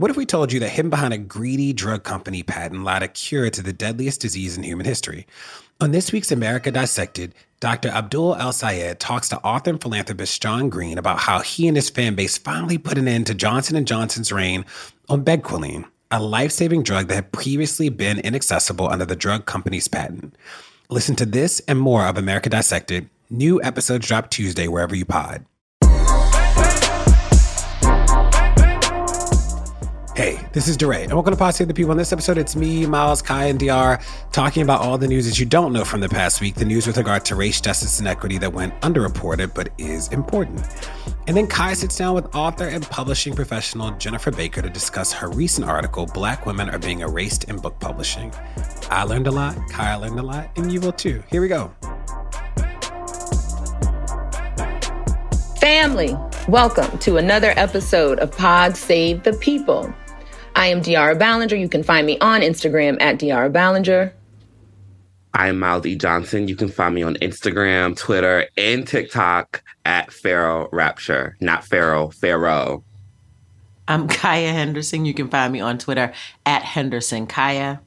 What if we told you that hidden behind a greedy drug company patent lied a cure to the deadliest disease in human history? On this week's America Dissected, Dr. Abdul El-Sayed talks to author and philanthropist John Green about how he and his fan base finally put an end to Johnson & Johnson's reign on bedaquiline, a life-saving drug that had previously been inaccessible under the drug company's patent. Listen to this and more of America Dissected. New episodes drop Tuesday wherever you pod. Hey, this is DeRay, and welcome to Pod Save the People. On this episode, it's me, Myles, Kai, and De'Ara talking about all the news that you don't know from the past week, the news with regard to race, justice, and equity that went underreported but is important. And then Kai sits down with author and publishing professional Jennifer Baker to discuss her recent article, Black Women Are Being Erased in Book Publishing. I learned a lot, Kai learned a lot, and you will too. Here we go. Family, welcome to another episode of Pod Save the People. I am De'Ara Balenger. You can find me on Instagram at De'Ara Balenger. I'm Myles E. Johnson. You can find me on Instagram, Twitter, and TikTok at Pharaoh Rapture. Not Pharaoh, Pharaoh. I'm Kaya Henderson. You can find me on Twitter at Henderson Kaya.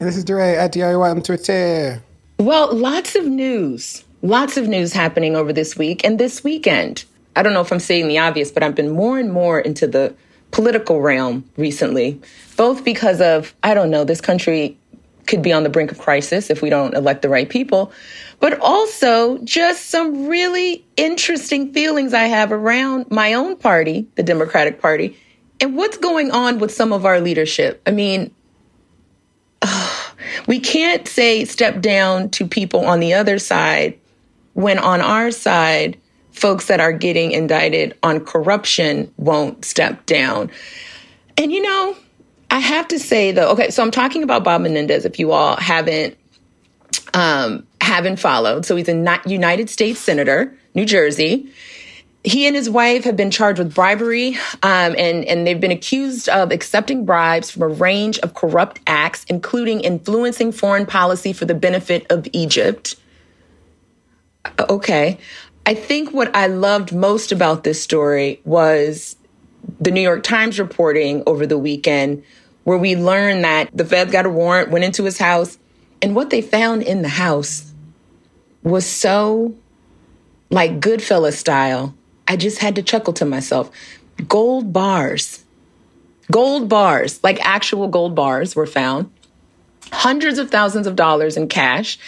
And this is DeRay at DIY on Twitter. Well, lots of news. Lots of news happening over this week and this weekend. I don't know if I'm saying the obvious, but I've been more and more into the political realm recently, both because of, I don't know, this country could be on the brink of crisis if we don't elect the right people, but also just some really interesting feelings I have around my own party, the Democratic Party, and what's going on with some of our leadership. I mean, we can't say step down to people on the other side when on our side, folks that are getting indicted on corruption won't step down. And you know, I have to say though, okay, so I'm talking about Bob Menendez. If you all haven't um, haven't followed, so he's a United States senator, New Jersey. He and his wife have been charged with bribery, um, and and they've been accused of accepting bribes from a range of corrupt acts, including influencing foreign policy for the benefit of Egypt. Okay, I think what I loved most about this story was the New York Times reporting over the weekend, where we learned that the Fed got a warrant, went into his house, and what they found in the house was so like Goodfellas style. I just had to chuckle to myself. Gold bars, gold bars, like actual gold bars were found, hundreds of thousands of dollars in cash.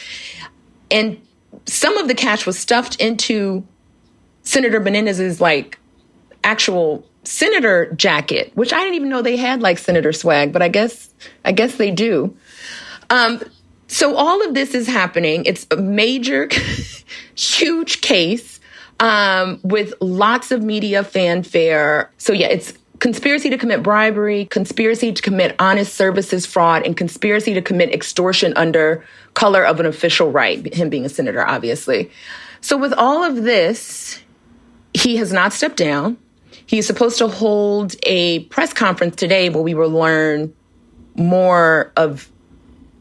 And some of the cash was stuffed into Senator Menendez's like actual senator jacket, which I didn't even know they had like senator swag, but I guess I guess they do. Um, so all of this is happening. It's a major, huge case um, with lots of media fanfare. So yeah, it's conspiracy to commit bribery, conspiracy to commit honest services fraud, and conspiracy to commit extortion under color of an official right, him being a senator, obviously. So, with all of this, he has not stepped down. He's supposed to hold a press conference today where we will learn more of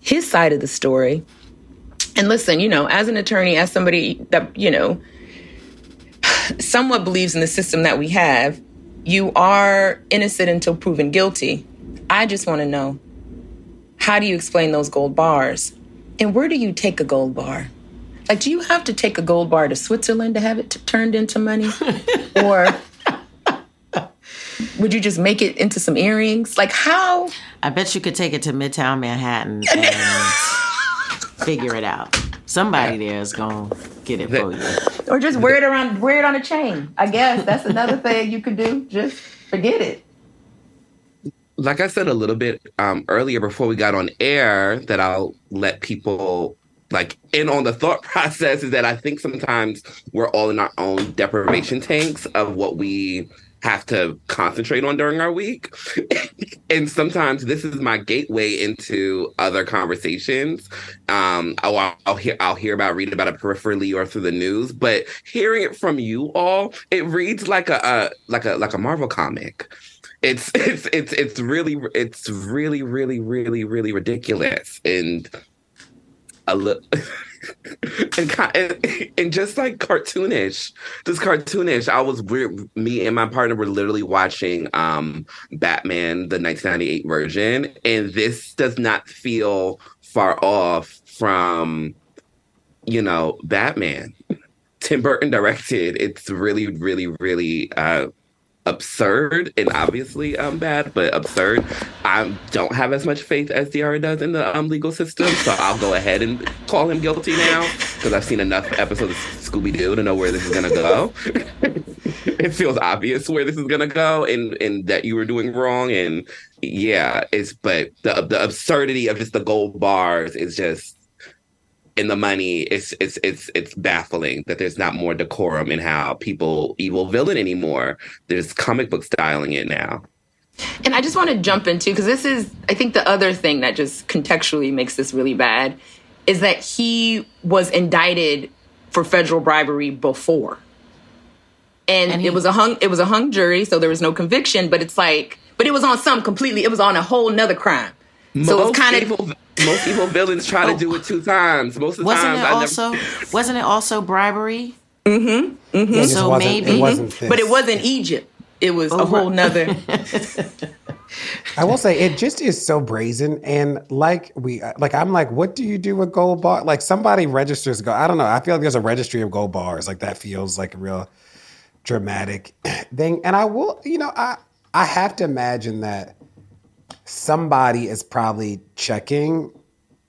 his side of the story. And listen, you know, as an attorney, as somebody that, you know, somewhat believes in the system that we have, you are innocent until proven guilty. I just want to know how do you explain those gold bars? And where do you take a gold bar? Like, do you have to take a gold bar to Switzerland to have it t- turned into money? or would you just make it into some earrings? Like how? I bet you could take it to Midtown Manhattan and figure it out. Somebody there is gonna get it for you. Or just wear it around, wear it on a chain. I guess that's another thing you could do. Just forget it. Like I said a little bit um, earlier before we got on air, that I'll let people like in on the thought process is that I think sometimes we're all in our own deprivation tanks of what we have to concentrate on during our week. and sometimes this is my gateway into other conversations. Um, I'll, I'll, hear I'll hear about read about it peripherally or through the news, but hearing it from you all, it reads like a, like a like a Marvel comic. It's it's it's it's really it's really really really really ridiculous and a little and, and just like cartoonish, just cartoonish. I was weird. Me and my partner were literally watching um Batman, the 1998 version, and this does not feel far off from, you know, Batman. Tim Burton directed. It's really, really, really uh, absurd and obviously um bad, but absurd. I don't have as much faith as De'Ara does in the um legal system, so I'll go ahead and call him guilty now because I've seen enough episodes of Scooby Doo to know where this is gonna go. it feels obvious where this is gonna go, and and that you were doing wrong, and yeah, it's but the the absurdity of just the gold bars is just in the money, it's it's it's it's baffling that there's not more decorum in how people evil villain anymore. There's comic book styling it now. And I just want to jump into because this is, I think, the other thing that just contextually makes this really bad is that he was indicted for federal bribery before, and, and he, it was a hung it was a hung jury, so there was no conviction. But it's like, but it was on some completely, it was on a whole nother crime. So it's kind of most evil villains try to oh. do it two times. Most of the wasn't times, it also never... wasn't it also bribery? Mm-hmm. mm-hmm. Yeah, so maybe, it wasn't but it wasn't Egypt. It was oh, a whole nother. I will say it just is so brazen, and like we, like I'm like, what do you do with gold bar? Like somebody registers go. I don't know. I feel like there's a registry of gold bars. Like that feels like a real dramatic thing. And I will, you know, I I have to imagine that somebody is probably checking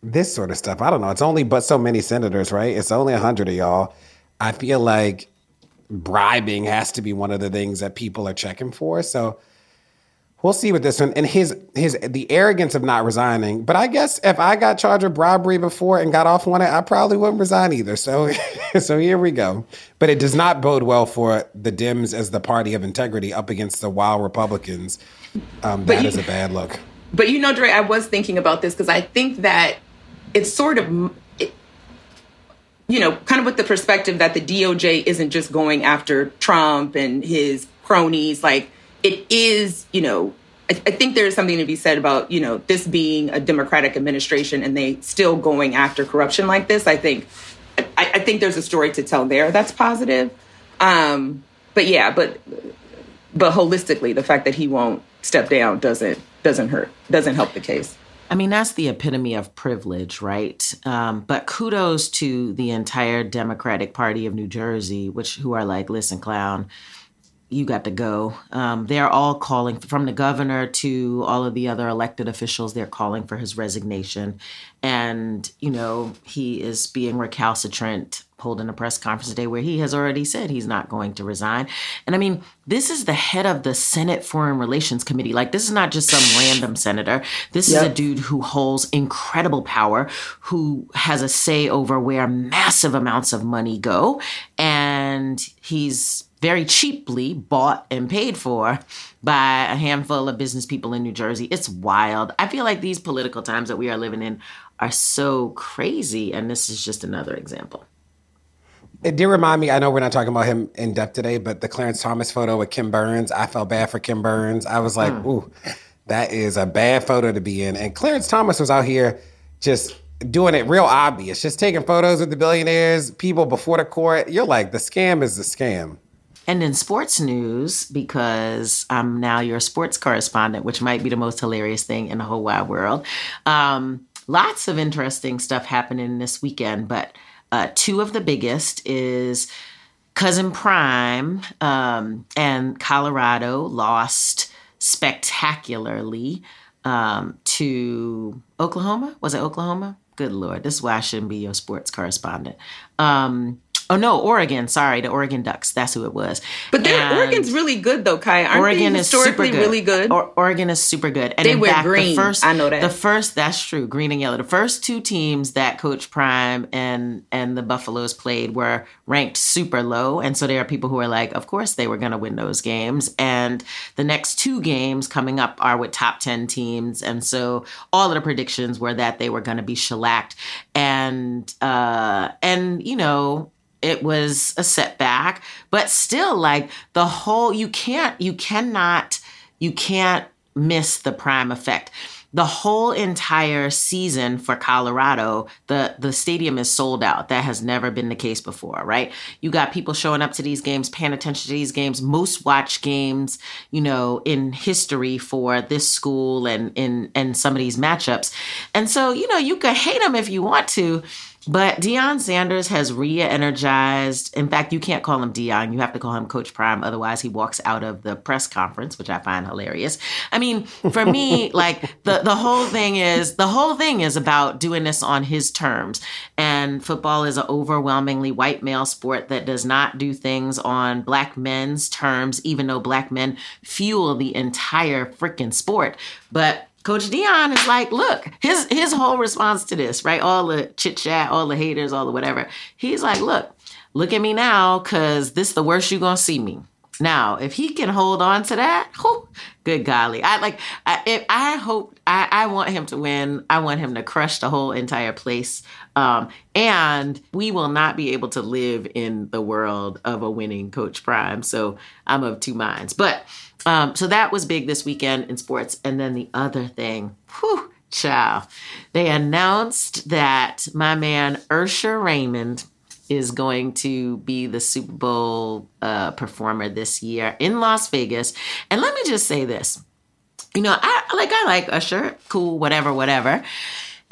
this sort of stuff. I don't know. It's only but so many senators, right? It's only a hundred of y'all. I feel like bribing has to be one of the things that people are checking for. So we'll see with this one. And his his the arrogance of not resigning. But I guess if I got charged with bribery before and got off on it, I probably wouldn't resign either. So so here we go. But it does not bode well for the Dems as the party of integrity up against the wild Republicans. Um, that you, is a bad look. But you know, Dre, I was thinking about this because I think that it's sort of, it, you know, kind of with the perspective that the DOJ isn't just going after Trump and his cronies. Like it is, you know, I, I think there's something to be said about, you know, this being a Democratic administration and they still going after corruption like this. I think, I, I think there's a story to tell there that's positive. Um, but yeah, but but holistically, the fact that he won't step down doesn't doesn't hurt, doesn't help the case. I mean, that's the epitome of privilege, right? Um, but kudos to the entire Democratic Party of New Jersey, which who are like, listen, clown, you got to go. Um, they're all calling from the governor to all of the other elected officials. They're calling for his resignation, and you know he is being recalcitrant. Holding a press conference today where he has already said he's not going to resign. And I mean, this is the head of the Senate Foreign Relations Committee. Like, this is not just some random senator. This yep. is a dude who holds incredible power, who has a say over where massive amounts of money go. And he's very cheaply bought and paid for by a handful of business people in New Jersey. It's wild. I feel like these political times that we are living in are so crazy. And this is just another example. It did remind me, I know we're not talking about him in depth today, but the Clarence Thomas photo with Ken Burns, I felt bad for Ken Burns. I was like, mm. ooh, that is a bad photo to be in. And Clarence Thomas was out here just doing it real obvious, just taking photos with the billionaires, people before the court. You're like, the scam is the scam. And in sports news, because I'm now your sports correspondent, which might be the most hilarious thing in the whole wide world. Um, lots of interesting stuff happening this weekend, but uh, two of the biggest is cousin Prime um, and Colorado lost spectacularly um, to Oklahoma. Was it Oklahoma? Good lord, this is why I shouldn't be your sports correspondent. Um, Oh no, Oregon. Sorry, the Oregon Ducks. That's who it was. But Oregon's really good though, Kai. Aren't Oregon is super good. really good. Or, Oregon is super good. And they wear fact, green. The first, I know that. The first, that's true, green and yellow. The first two teams that Coach Prime and and the Buffaloes played were ranked super low, and so there are people who are like, of course they were going to win those games. And the next two games coming up are with top ten teams, and so all of the predictions were that they were going to be shellacked. And uh, and you know it was a setback, but still like the whole you can't you cannot you can't miss the prime effect. The whole entire season for Colorado, the the stadium is sold out. That has never been the case before, right? You got people showing up to these games, paying attention to these games, most watched games, you know, in history for this school and in and some of these matchups. And so, you know, you can hate them if you want to, but Deion Sanders has re-energized. In fact, you can't call him Deion. You have to call him Coach Prime. Otherwise, he walks out of the press conference, which I find hilarious. I mean, for me, like the, the whole thing is the whole thing is about doing this on his terms. And football is an overwhelmingly white male sport that does not do things on black men's terms, even though black men fuel the entire freaking sport. But Coach Deion is like, look, his his whole response to this, right? All the chit chat, all the haters, all the whatever. He's like, look, look at me now, cause this the worst you gonna see me. Now, if he can hold on to that, whew, good golly, I like. I, I hope I, I want him to win. I want him to crush the whole entire place. Um, and we will not be able to live in the world of a winning Coach Prime. So I'm of two minds, but um, so that was big this weekend in sports. And then the other thing, whew, chow, they announced that my man Usher Raymond is going to be the Super Bowl uh, performer this year in Las Vegas. And let me just say this. You know, I like I like Usher, cool, whatever, whatever.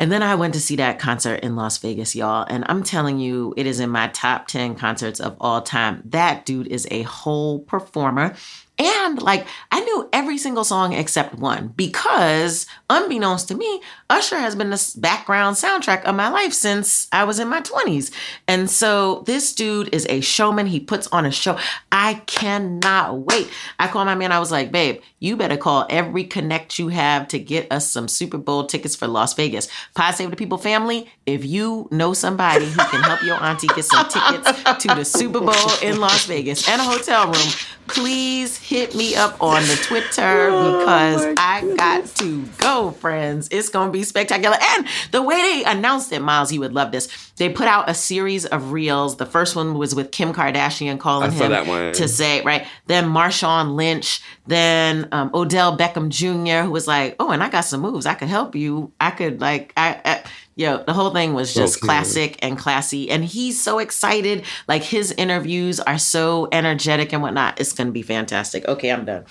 And then I went to see that concert in Las Vegas, y'all. And I'm telling you, it is in my top 10 concerts of all time. That dude is a whole performer. And like I knew every single song except one because, unbeknownst to me, Usher has been the background soundtrack of my life since I was in my 20s. And so this dude is a showman. He puts on a show. I cannot wait. I called my man. I was like, babe, you better call every connect you have to get us some Super Bowl tickets for Las Vegas. Pod Save the People family, if you know somebody who can help your auntie get some tickets to the Super Bowl in Las Vegas and a hotel room, please hit me up on the Twitter oh because I got to go, friends. It's going to be spectacular. And the way they announced it, Myles, you would love this. They put out a series of reels. The first one was with Kim Kardashian calling him to say, right? Then Marshawn Lynch, then um, Odell Beckham Jr., who was like, oh, and I got some moves. I could help you. I could, like, I, I Yo, the whole thing was just okay. classic and classy. And he's so excited. Like his interviews are so energetic and whatnot. It's going to be fantastic. Okay, I'm done.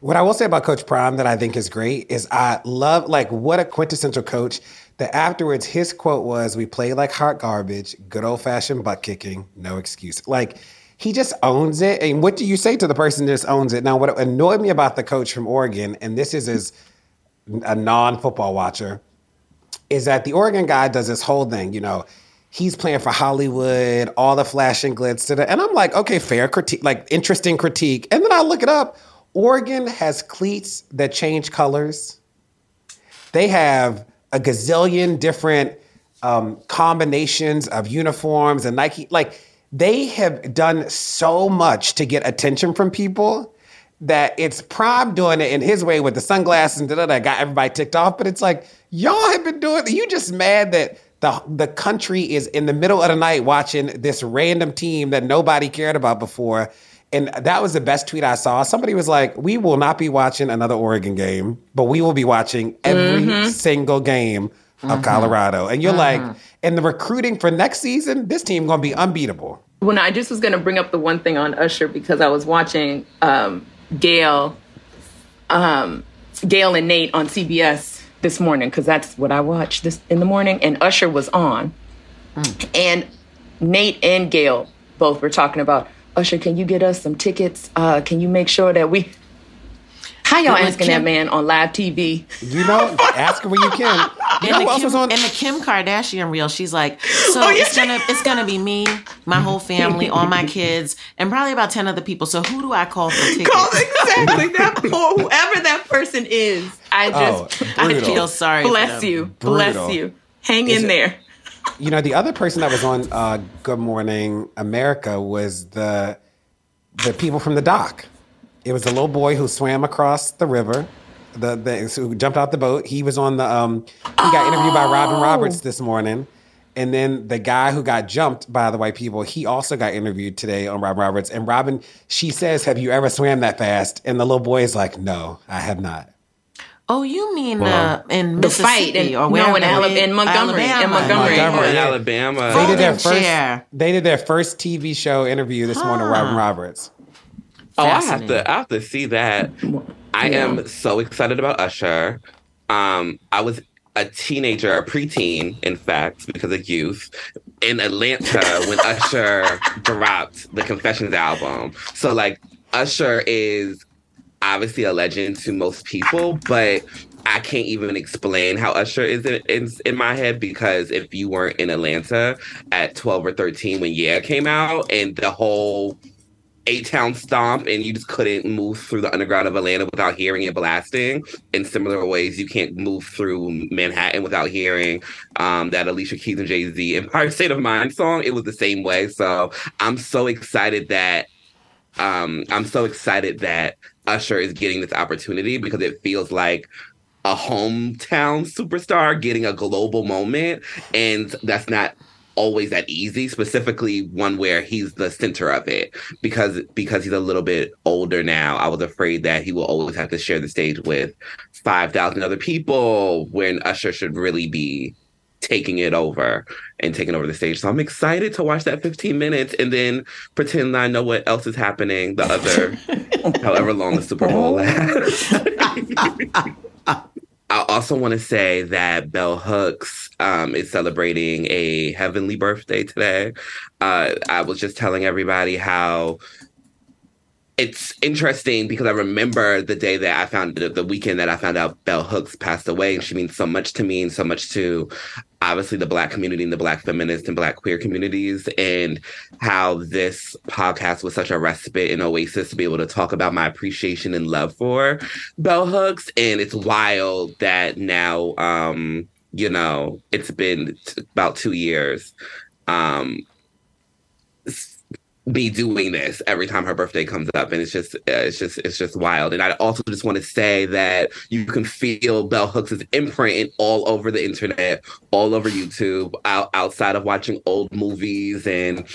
What I will say about Coach Prime that I think is great is I love, like, what a quintessential coach that afterwards his quote was, We play like hot garbage, good old fashioned butt kicking, no excuse. Like, he just owns it. And what do you say to the person that just owns it? Now, what annoyed me about the coach from Oregon, and this is as a non football watcher, is that the Oregon guy does this whole thing, you know, he's playing for Hollywood, all the flash and glitz. And I'm like, okay, fair critique, like interesting critique. And then I look it up. Oregon has cleats that change colors. They have a gazillion different um, combinations of uniforms and Nike. Like they have done so much to get attention from people that it's Prime doing it in his way with the sunglasses and da da da got everybody ticked off. But it's like y'all have been doing. It. You just mad that the the country is in the middle of the night watching this random team that nobody cared about before. And that was the best tweet I saw. Somebody was like, "We will not be watching another Oregon game, but we will be watching every mm-hmm. single game of mm-hmm. Colorado." And you're mm-hmm. like, "In the recruiting for next season, this team going to be unbeatable." When I just was going to bring up the one thing on Usher because I was watching um, Gayle, um, Gayle and Nate on CBS this morning because that's what I watched this in the morning, and Usher was on, mm. and Nate and Gayle both were talking about, Usher, can you get us some tickets? Uh, can you make sure that we how y'all asking Kim, that man on live TV? You know, ask him where you can. You know who else was on? In the Kim Kardashian reel, she's like, so oh, yeah. it's gonna it's gonna be me, my whole family, all my kids, and probably about ten other people. So who do I call for tickets? Call exactly that poor whoever that person is. I just oh, I feel sorry. Bless you, brutal. bless you. Hang is in it, there. You know, the other person that was on uh, Good Morning America was the the people from the dock. It was a little boy who swam across the river. The, the who jumped out the boat. He was on the um he got interviewed by Robin Roberts this morning. And then the guy who got jumped by the white people, he also got interviewed today on Robin Roberts. And Robin, she says, Have you ever swam that fast? And the little boy is like, No, I have not. Oh, you mean well, uh, in the fight in, or where? No, in, Alabama, in Montgomery, Alabama. in Montgomery, Montgomery in Alabama. They did their first. They did their first TV show interview this huh. morning. Robin Roberts. Oh, I have to. I have to see that. I yeah. am so excited about Usher. Um, I was a teenager, a preteen, in fact, because of youth, in Atlanta when Usher dropped the Confessions album. So, like, Usher is obviously a legend to most people, but I can't even explain how Usher is in, in, in, my head because if you weren't in Atlanta at 12 or 13 when Yeah came out and the whole eight town stomp and you just couldn't move through the underground of Atlanta without hearing it blasting. In similar ways, you can't move through Manhattan without hearing um, that Alicia Keys and Jay Z Empire State of Mind song. It was the same way. So I'm so excited that um, I'm so excited that Usher is getting this opportunity because it feels like a hometown superstar getting a global moment. And that's not always that easy specifically one where he's the center of it. Because because he's a little bit older now i was afraid that he will always have to share the stage with 5000 other people when usher should really be taking it over and taking over the stage. So i'm excited to watch that 15 minutes and then pretend i know what else is happening the other however long the super bowl lasts I also want to say that bell hooks um, is celebrating a heavenly birthday today. Uh, I was just telling everybody how it's interesting because I remember the day that I found the, the weekend that I found out bell hooks passed away, and she means so much to me and so much to obviously the black community and the black feminist and black queer communities and how this podcast was such a respite and oasis to be able to talk about my appreciation and love for bell hooks. And it's wild that now um you know it's been t- about two years um be doing this every time her birthday comes up and it's just uh, it's just it's just wild. And i also just want to say that you can feel bell hooks' imprint all over the internet all over youtube out, outside of watching old movies and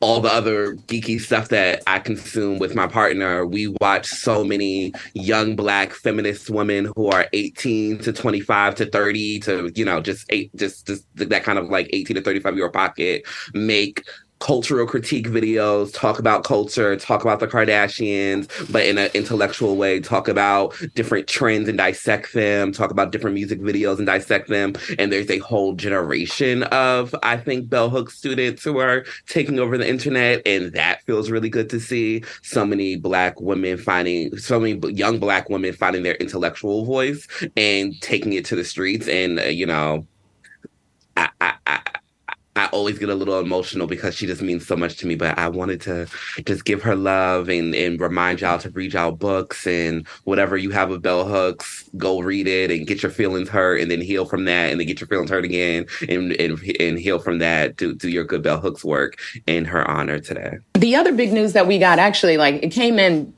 all the other geeky stuff that I consume with my partner, we watch so many young black feminist women who are 18 to 25 to 30 to, you know, just eight, just, just that kind of like 18 to 35 year pocket make cultural critique videos, talk about culture, talk about the Kardashians, but in an intellectual way, talk about different trends and dissect them, talk about different music videos and dissect them. And there's a whole generation of, I think, bell hook students who are taking over the internet. And that feels really good to see. So many black women finding, so many young black women finding their intellectual voice and taking it to the streets. And, uh, you know, I, I, I always get a little emotional because she just means so much to me. But I wanted to just give her love and, and remind y'all to read y'all books and whatever you have of bell hooks, go read it and get your feelings hurt and then heal from that and then get your feelings hurt again and and, and heal from that. Do do your good bell hooks work in her honor today. The other big news that we got actually like it came in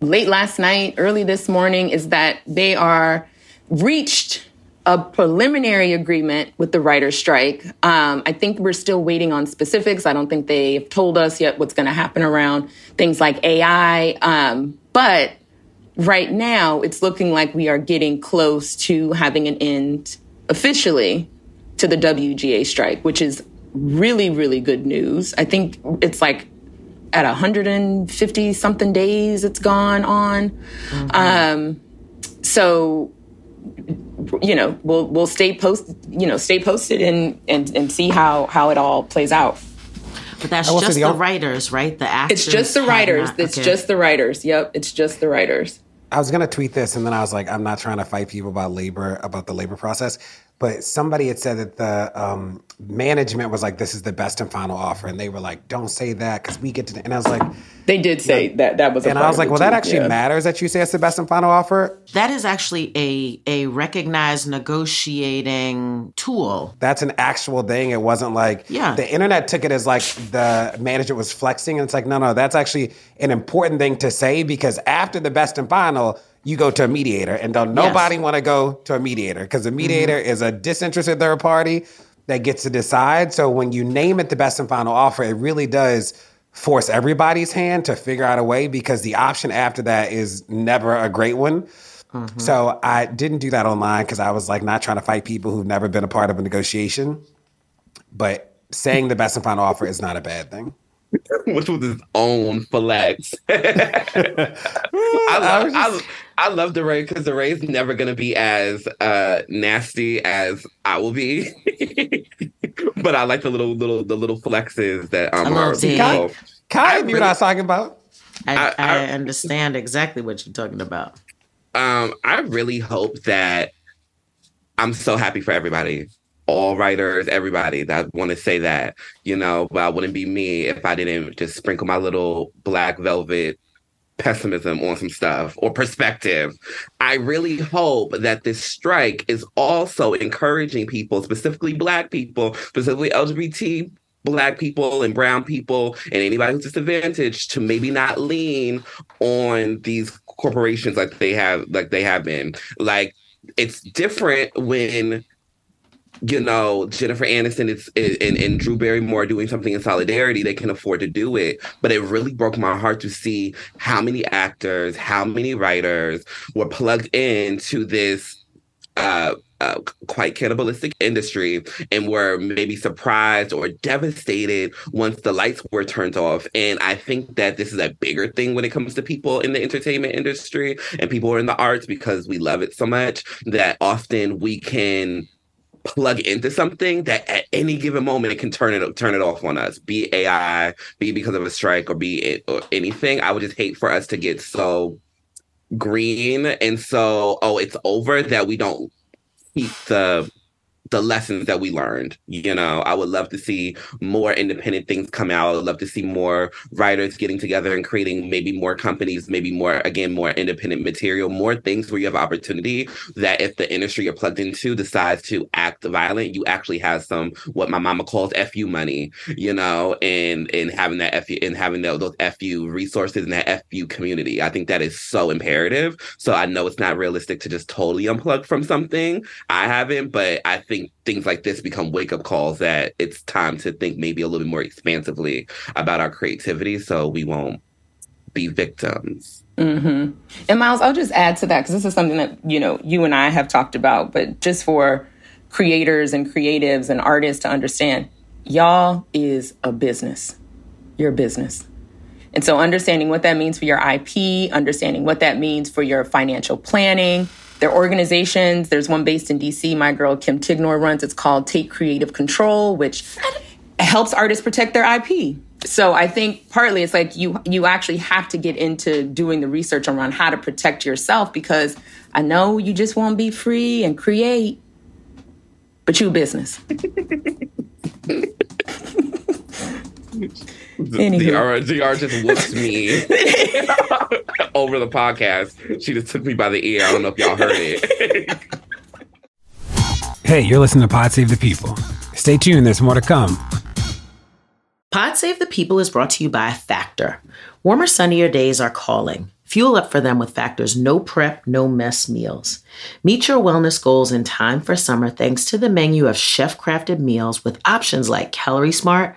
late last night, early this morning, is that they are reached a preliminary agreement with the writer's strike. Um, I think we're still waiting on specifics. I don't think they've told us yet what's going to happen around things like AI. Um, but right now, it's looking like we are getting close to having an end officially to the WGA strike, which is really, really good news. I think it's like at 150 something days it's gone on. Mm-hmm. Um, so you know, we'll we'll stay post, you know, stay posted and and and see how how it all plays out. But that's just the, the writers, right? The actors. It's just the writers. Not, it's just the writers. Yep, it's just the writers. I was gonna tweet this, and then I was like, I'm not trying to fight people about labor about the labor process, but somebody had said that the um, management was like, "This is the best and final offer," and they were like, "Don't say that because we get to." And I was like, "They did say that that was." A and I was like, "Well, that actually yeah. matters that you say it's the best and final offer." That is actually a a recognized negotiating tool. That's an actual thing. It wasn't like yeah. The internet took it as like the manager was flexing, and it's like, no, no, that's actually an important thing to say because after the best and final you go to a mediator and don't nobody yes. want to go to a mediator because a mediator mm-hmm. is a disinterested third party that gets to decide. So when you name it the best and final offer, it really does force everybody's hand to figure out a way because the option after that is never a great one. Mm-hmm. So I didn't do that online because I was like not trying to fight people who've never been a part of a negotiation. But saying the best and final offer is not a bad thing. which was his own flex. I, love, I, I, love DeRay because DeRay's never gonna be as uh, nasty as I will be. but I like the little little the little flexes that um are Kai, Kai knew what I was talking about. I, I, I understand exactly what you're talking about. Um, I really hope that I'm so happy for everybody all writers, everybody that want to say that, you know, but I wouldn't be me if I didn't just sprinkle my little black velvet pessimism on some stuff or perspective. I really hope that this strike is also encouraging people, specifically black people, specifically LGBT black people and brown people and anybody who's disadvantaged to maybe not lean on these corporations like they have like they have been. Like it's different when you know, Jennifer Aniston is, and, and Drew Barrymore doing something in solidarity, they can afford to do it. But it really broke my heart to see how many actors, how many writers were plugged into this uh, uh, quite cannibalistic industry and were maybe surprised or devastated once the lights were turned off. And I think that this is a bigger thing when it comes to people in the entertainment industry and people are in the arts because we love it so much that often we can plug into something that at any given moment it can turn it turn it off on us be ai be because of a strike or be it or anything. I would just hate for us to get so green and so oh it's over that we don't keep the the lessons that we learned. You know, I would love to see more independent things come out. I would love to see more writers getting together and creating maybe more companies, maybe more, again, more independent material, more things where you have opportunity that if the industry you're plugged into decides to act violent, you actually have some, what my mama calls FU money, you know, and, and having that FU, and having those, those FU resources and that FU community. I think that is so imperative. So I know it's not realistic to just totally unplug from something. I haven't, but I think think things like this become wake up calls that it's time to think maybe a little bit more expansively about our creativity so we won't be victims. Mm-hmm. And Myles, I'll just add to that because this is something that you know you and I have talked about, but just for creators and creatives and artists to understand, y'all is a business. You're business. And so understanding what that means for your IP, understanding what that means for your financial planning, their organizations. There's one based in DC, my girl Kim Tignor runs. It's called Take Creative Control, which helps artists protect their IP. So I think partly it's like you you actually have to get into doing the research around how to protect yourself because I know you just want to be free and create, but you business. The, R, the just whooped me over the podcast. She just took me by the ear. I don't know if y'all heard it. hey, you're listening to Pod Save the People. Stay tuned, there's more to come. Pod Save the People is brought to you by Factor. Warmer, sunnier days are calling. Fuel up for them with Factor's no prep, no mess meals. Meet your wellness goals in time for summer thanks to the menu of chef crafted meals with options like Calorie Smart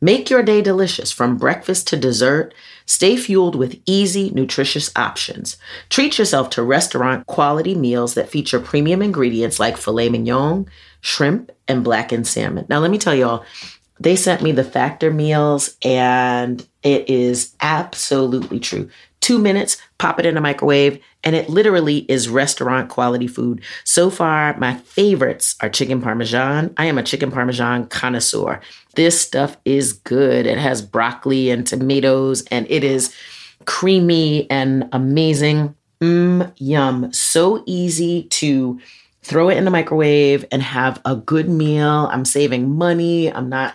Make your day delicious from breakfast to dessert. Stay fueled with easy, nutritious options. Treat yourself to restaurant quality meals that feature premium ingredients like filet mignon, shrimp, and blackened salmon. Now, let me tell y'all, they sent me the factor meals, and it is absolutely true. Two minutes, pop it in a microwave, and it literally is restaurant quality food. So far, my favorites are chicken parmesan. I am a chicken parmesan connoisseur. This stuff is good. It has broccoli and tomatoes, and it is creamy and amazing. Mmm, yum. So easy to throw it in the microwave and have a good meal. I'm saving money. I'm not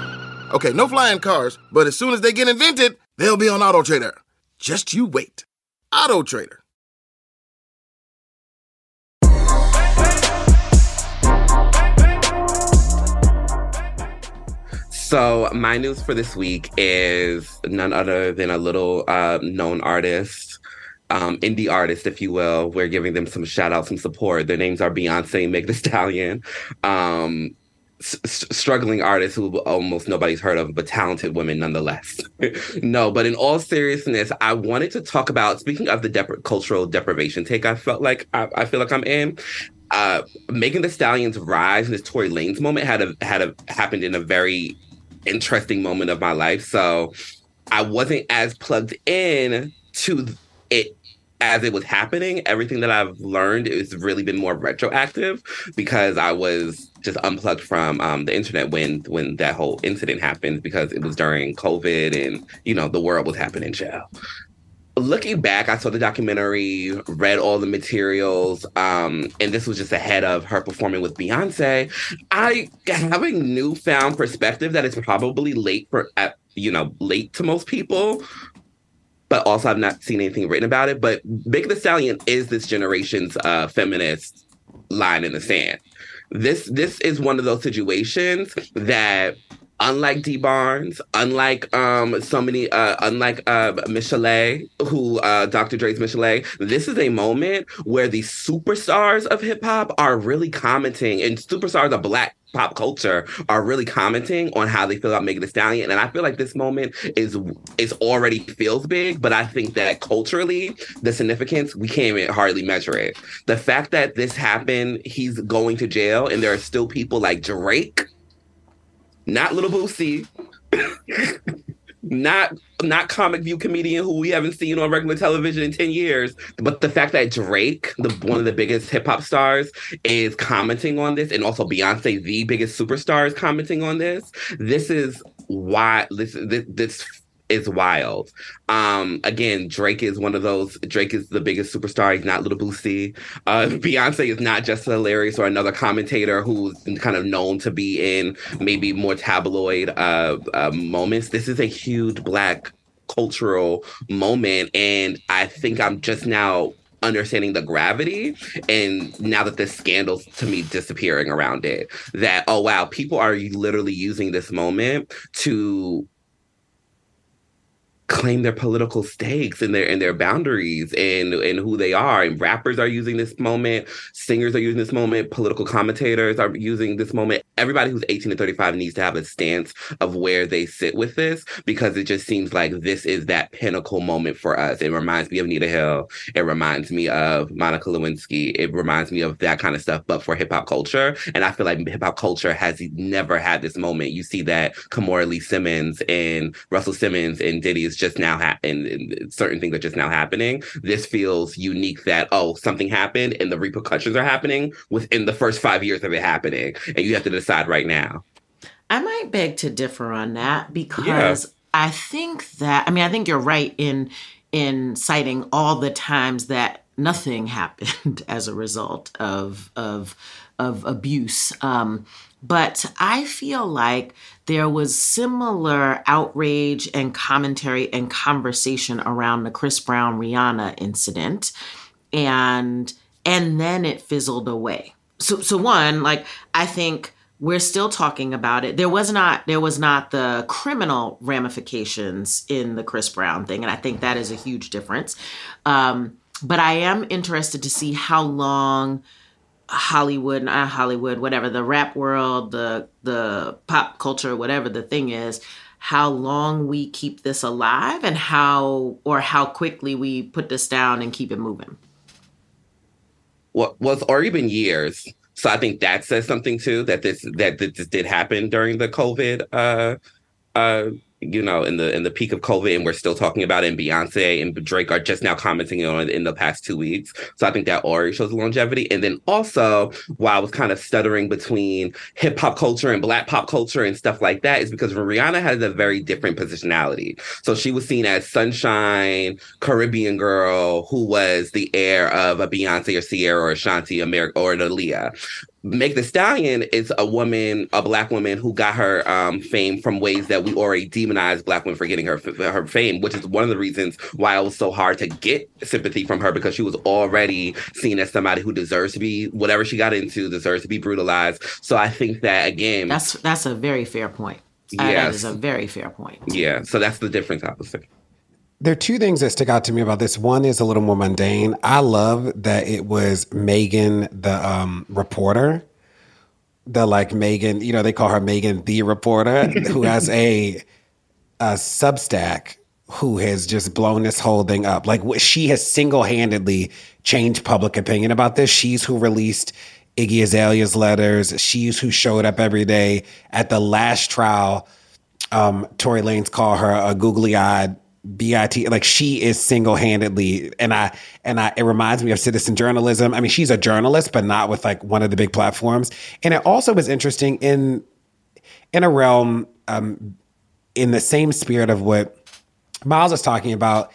Okay, no flying cars, but as soon as they get invented, they'll be on Auto Trader. Just you wait. Auto Trader. So my news for this week is none other than a little uh, known artist, um, indie artist, if you will. We're giving them some shout out, some support. Their names are Beyonce and Meg Thee Stallion. Um, s- struggling artists who almost nobody's heard of, but talented women nonetheless. no, but in all seriousness, I wanted to talk about speaking of the dep- cultural deprivation take. I felt like I, I feel like I'm in. Uh, Megan Thee Stallion's rise in this Tory Lanez moment had a had a happened in a very interesting moment of my life. So I wasn't as plugged in to as it was happening, everything that I've learned has really been more retroactive because I was just unplugged from um, the internet when when that whole incident happened because it was during COVID and you know the world was happening. Chill. Looking back, I saw the documentary, read all the materials, um, and this was just ahead of her performing with Beyonce. I have a newfound perspective that it's probably late for, you know, late to most people, but also I've not seen anything written about it. But Big the Stallion is this generation's uh, feminist line in the sand. This this is one of those situations that unlike Dee Barnes, unlike um so many uh unlike uh Michel'le, who uh Dr. Dre's Michel'le, this is a moment where the superstars of hip hop are really commenting and superstars of black pop culture are really commenting on how they feel about Megan Thee Stallion. And I feel like this moment is is already feels big, but I think that culturally, the significance, we can't even hardly measure it. The fact that this happened, he's going to jail, and there are still people like Drake, not Little Boosie. not not comic view comedian who we haven't seen on regular television in 10 years but the fact that drake the one of the biggest hip-hop stars is commenting on this and also beyonce the biggest superstar is commenting on this this is why this this, this is wild. Um, again, Drake is one of those. Drake is the biggest superstar. He's not Little Boosie. Uh, Beyonce is not just hilarious or another commentator who's kind of known to be in maybe more tabloid uh, uh, moments. This is a huge black cultural moment, and I think I'm just now understanding the gravity and now that the scandals to me disappearing around it that oh wow people are literally using this moment to claim their political stakes and their and their boundaries and and who they are. And rappers are using this moment, singers are using this moment, political commentators are using this moment. Everybody who's 18 to 35 needs to have a stance of where they sit with this because it just seems like this is that pinnacle moment for us. It reminds me of Anita Hill. It reminds me of Monica Lewinsky. It reminds me of that kind of stuff, but for hip hop culture. And I feel like hip hop culture has never had this moment. You see that Kimora Lee Simmons and Russell Simmons and Diddy is just now happening, and certain things are just now happening. This feels unique that, oh, something happened and the repercussions are happening within the first five years of it happening. And you have to decide right now. I might beg to differ on that because yeah. I think that I mean I think you're right in in citing all the times that nothing happened as a result of of of abuse. Um, but I feel like there was similar outrage and commentary and conversation around the Chris Brown Rihanna incident. And and then it fizzled away. So so one, like I think we're still talking about it. There was not there was not the criminal ramifications in the Chris Brown thing, and I think that is a huge difference. Um, but I am interested to see how long Hollywood, not Hollywood, whatever the rap world, the the pop culture, whatever the thing is, how long we keep this alive and how or how quickly we put this down and keep it moving. Well, well, it's already been years, so I think that says something too. That this that this did happen during the COVID uh, uh, you know, in the in the peak of COVID, and we're still talking about it. And Beyonce and Drake are just now commenting on it in the past two weeks. So I think that already shows longevity. And then also, while I was kind of stuttering between hip hop culture and black pop culture and stuff like that, is because Rihanna has a very different positionality. So she was seen as sunshine Caribbean girl who was the heir of a Beyonce or Ciara or Ashanti America or an Aaliyah. Meg the Stallion is a woman, a black woman who got her um, fame from ways that we already demonize black women for getting her her fame, which is one of the reasons why it was so hard to get sympathy from her because she was already seen as somebody who deserves to be whatever she got into deserves to be brutalized. So I think that again, that's that's a very fair point. Yeah, uh, that is a very fair point. Yeah, so that's the difference I was saying. There are two things that stick out to me about this. One is a little more mundane. I love that it was Megan, the um, reporter, the like Megan, you know, they call her Megan the reporter, who has a, a Substack who has just blown this whole thing up. Like she has single handedly changed public opinion about this. She's who released Iggy Azalea's letters. She's who showed up every day at the last trial. Um, Tory Lanez call her a googly eyed BIT like she is single-handedly and I and I it reminds me of citizen journalism. I mean she's a journalist but not with like one of the big platforms. And it also was interesting in in a realm um in the same spirit of what Myles was talking about.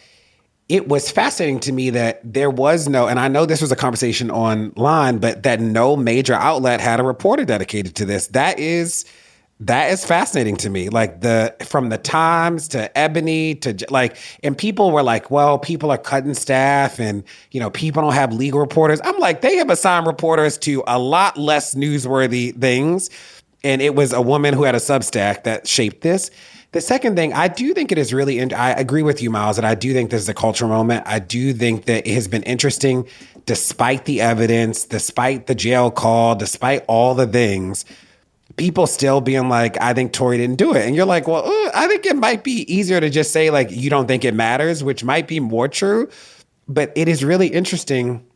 It was fascinating to me that there was no, and I know this was a conversation online, but that no major outlet had a reporter dedicated to this. That is that is fascinating to me. Like the from the Times to Ebony to like, and people were like, "Well, people are cutting staff, and you know, people don't have legal reporters." I'm like, they have assigned reporters to a lot less newsworthy things, and it was a woman who had a Substack that shaped this. The second thing, I do think it is really, I agree with you, Myles, and I do think this is a cultural moment. I do think that it has been interesting, despite the evidence, despite the jail call, despite all the things people still being like, I think Tory didn't do it. And you're like, well, I think it might be easier to just say, like, you don't think it matters, which might be more true. But it is really interesting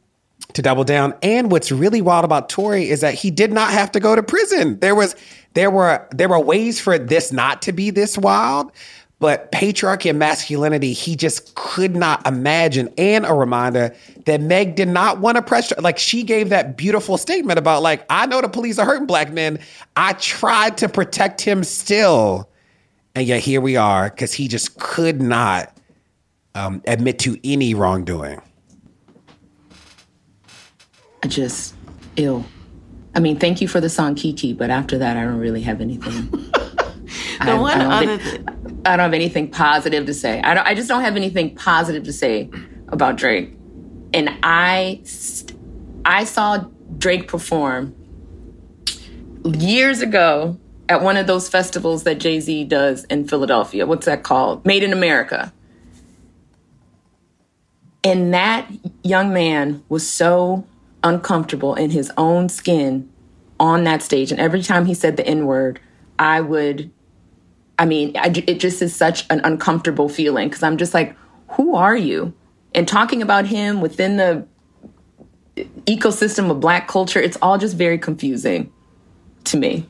to double down. And what's really wild about Tory is that he did not have to go to prison. There was there were there were ways for this not to be this wild. But patriarchy and masculinity, he just could not imagine. And a reminder that Meg did not want to pressure. Like she gave that beautiful statement about, like, I know the police are hurting black men. I tried to protect him still. And yet here we are because he just could not um, admit to any wrongdoing. I just ill. I mean, thank you for the song Kiki, but after that, I don't really have anything. The I, one I don't, other I don't have anything positive to say. I don't. I just don't have anything positive to say about Drake. And I, st- I saw Drake perform years ago at one of those festivals that Jay Z does in Philadelphia. What's that called? Made in America. And that young man was so uncomfortable in his own skin on that stage. And every time he said the N word, I would, I mean, I, it just is such an uncomfortable feeling because I'm just like, who are you? And talking about him within the ecosystem of black culture, it's all just very confusing to me.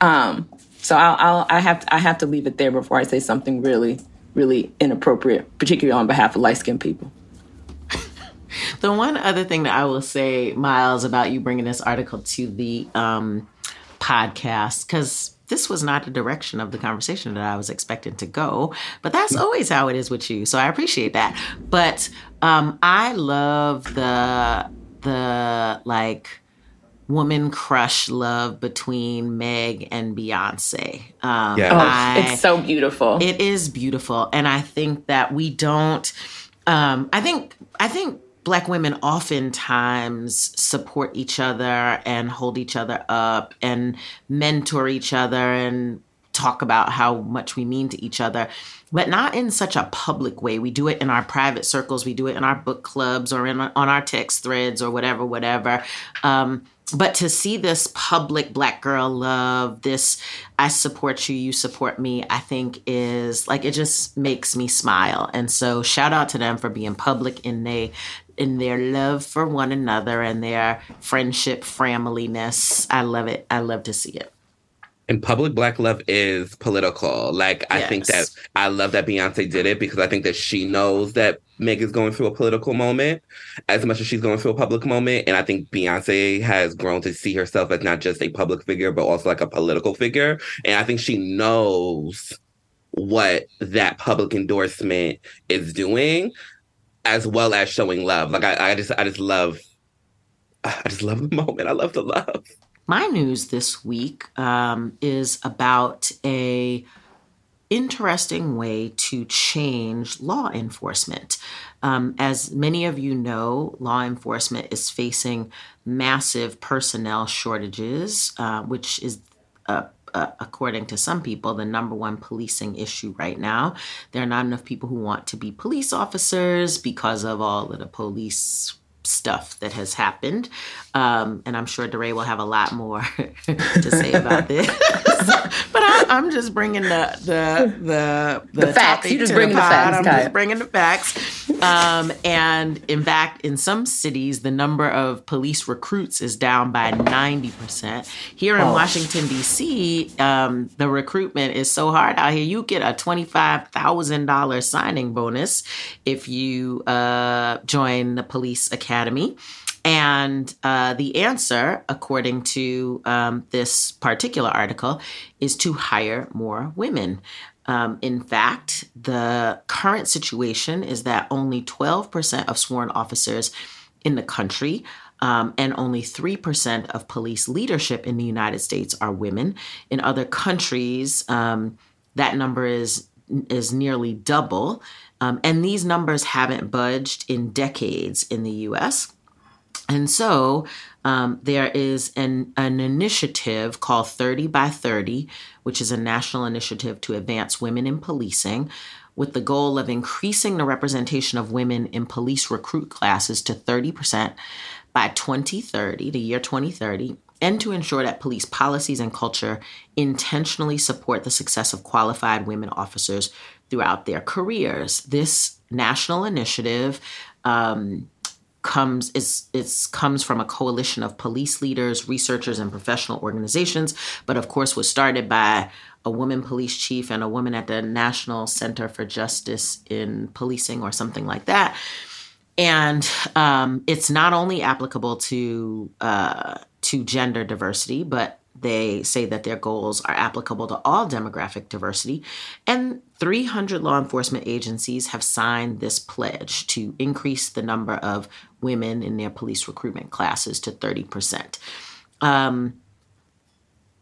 Um, so I'll, I'll I have to, I have to leave it there before I say something really, really inappropriate, particularly on behalf of light skinned people. The one other thing that I will say, Myles, about you bringing this article to the um, podcast, because this was not the direction of the conversation that I was expecting to go, but that's always how it is with you. So I appreciate that. But um, I love the the like woman crush love between Meg and Beyonce. Um, Yeah. Oh, I- it's so beautiful. it is beautiful, and I think that we don't. Um, I think I think black women oftentimes support each other and hold each other up and mentor each other and talk about how much we mean to each other but not in such a public way. We do it in our private circles. We do it in our book clubs or in on our text threads or whatever whatever. Um, but to see this public black girl love this i support you you support me i think is like it just makes me smile. And so shout out to them for being public in they in their love for one another and their friendship familyness i love it i love to see it And public black love is political. Like I think that I love that Beyonce did it because I think that she knows that Meg is going through a political moment as much as she's going through a public moment. And I think Beyonce has grown to see herself as not just a public figure, but also like a political figure. And I think she knows what that public endorsement is doing, as well as showing love. Like I, I just I just love I just love the moment. I love the love. my news this week um, is about a interesting way to change law enforcement. Um, as many of you know, law enforcement is facing massive personnel shortages, uh, which is uh, uh, according to some people, the number one policing issue right now. There are not enough people who want to be police officers because of all of the police stuff that has happened. Um, and I'm sure DeRay will have a lot more to say about this. but I, I'm just bringing the the the, The facts. You just to bringing the pod. facts, I'm just bringing the facts. Um, and in fact, in some cities, the number of police recruits is down by 90%. Here in Oh. Washington, D.C., um, the recruitment is so hard out here. You get a $25,000 signing bonus if you uh, join the police academy. And uh, the answer, according to um, this particular article, is to hire more women. Um, in fact, the current situation is that only 12% of sworn officers in the country um, and only 3% of police leadership in the United States are women. In other countries, um, that number is is nearly double, um, and these numbers haven't budged in decades in the U.S. And so um, there is an, an initiative called 30 by 30, which is a national initiative to advance women in policing, with the goal of increasing the representation of women in police recruit classes to 30% by 2030, the year 2030, and to ensure that police policies and culture intentionally support the success of qualified women officers throughout their careers. This national initiative um, comes is it's comes from a coalition of police leaders, researchers, and professional organizations, but of course was started by a woman police chief and a woman at the National Center for Justice in Policing or something like that. And um, it's not only applicable to uh, to gender diversity, but they say that their goals are applicable to all demographic diversity. And 300 law enforcement agencies have signed this pledge to increase the number of women in their police recruitment classes to 30%. Um,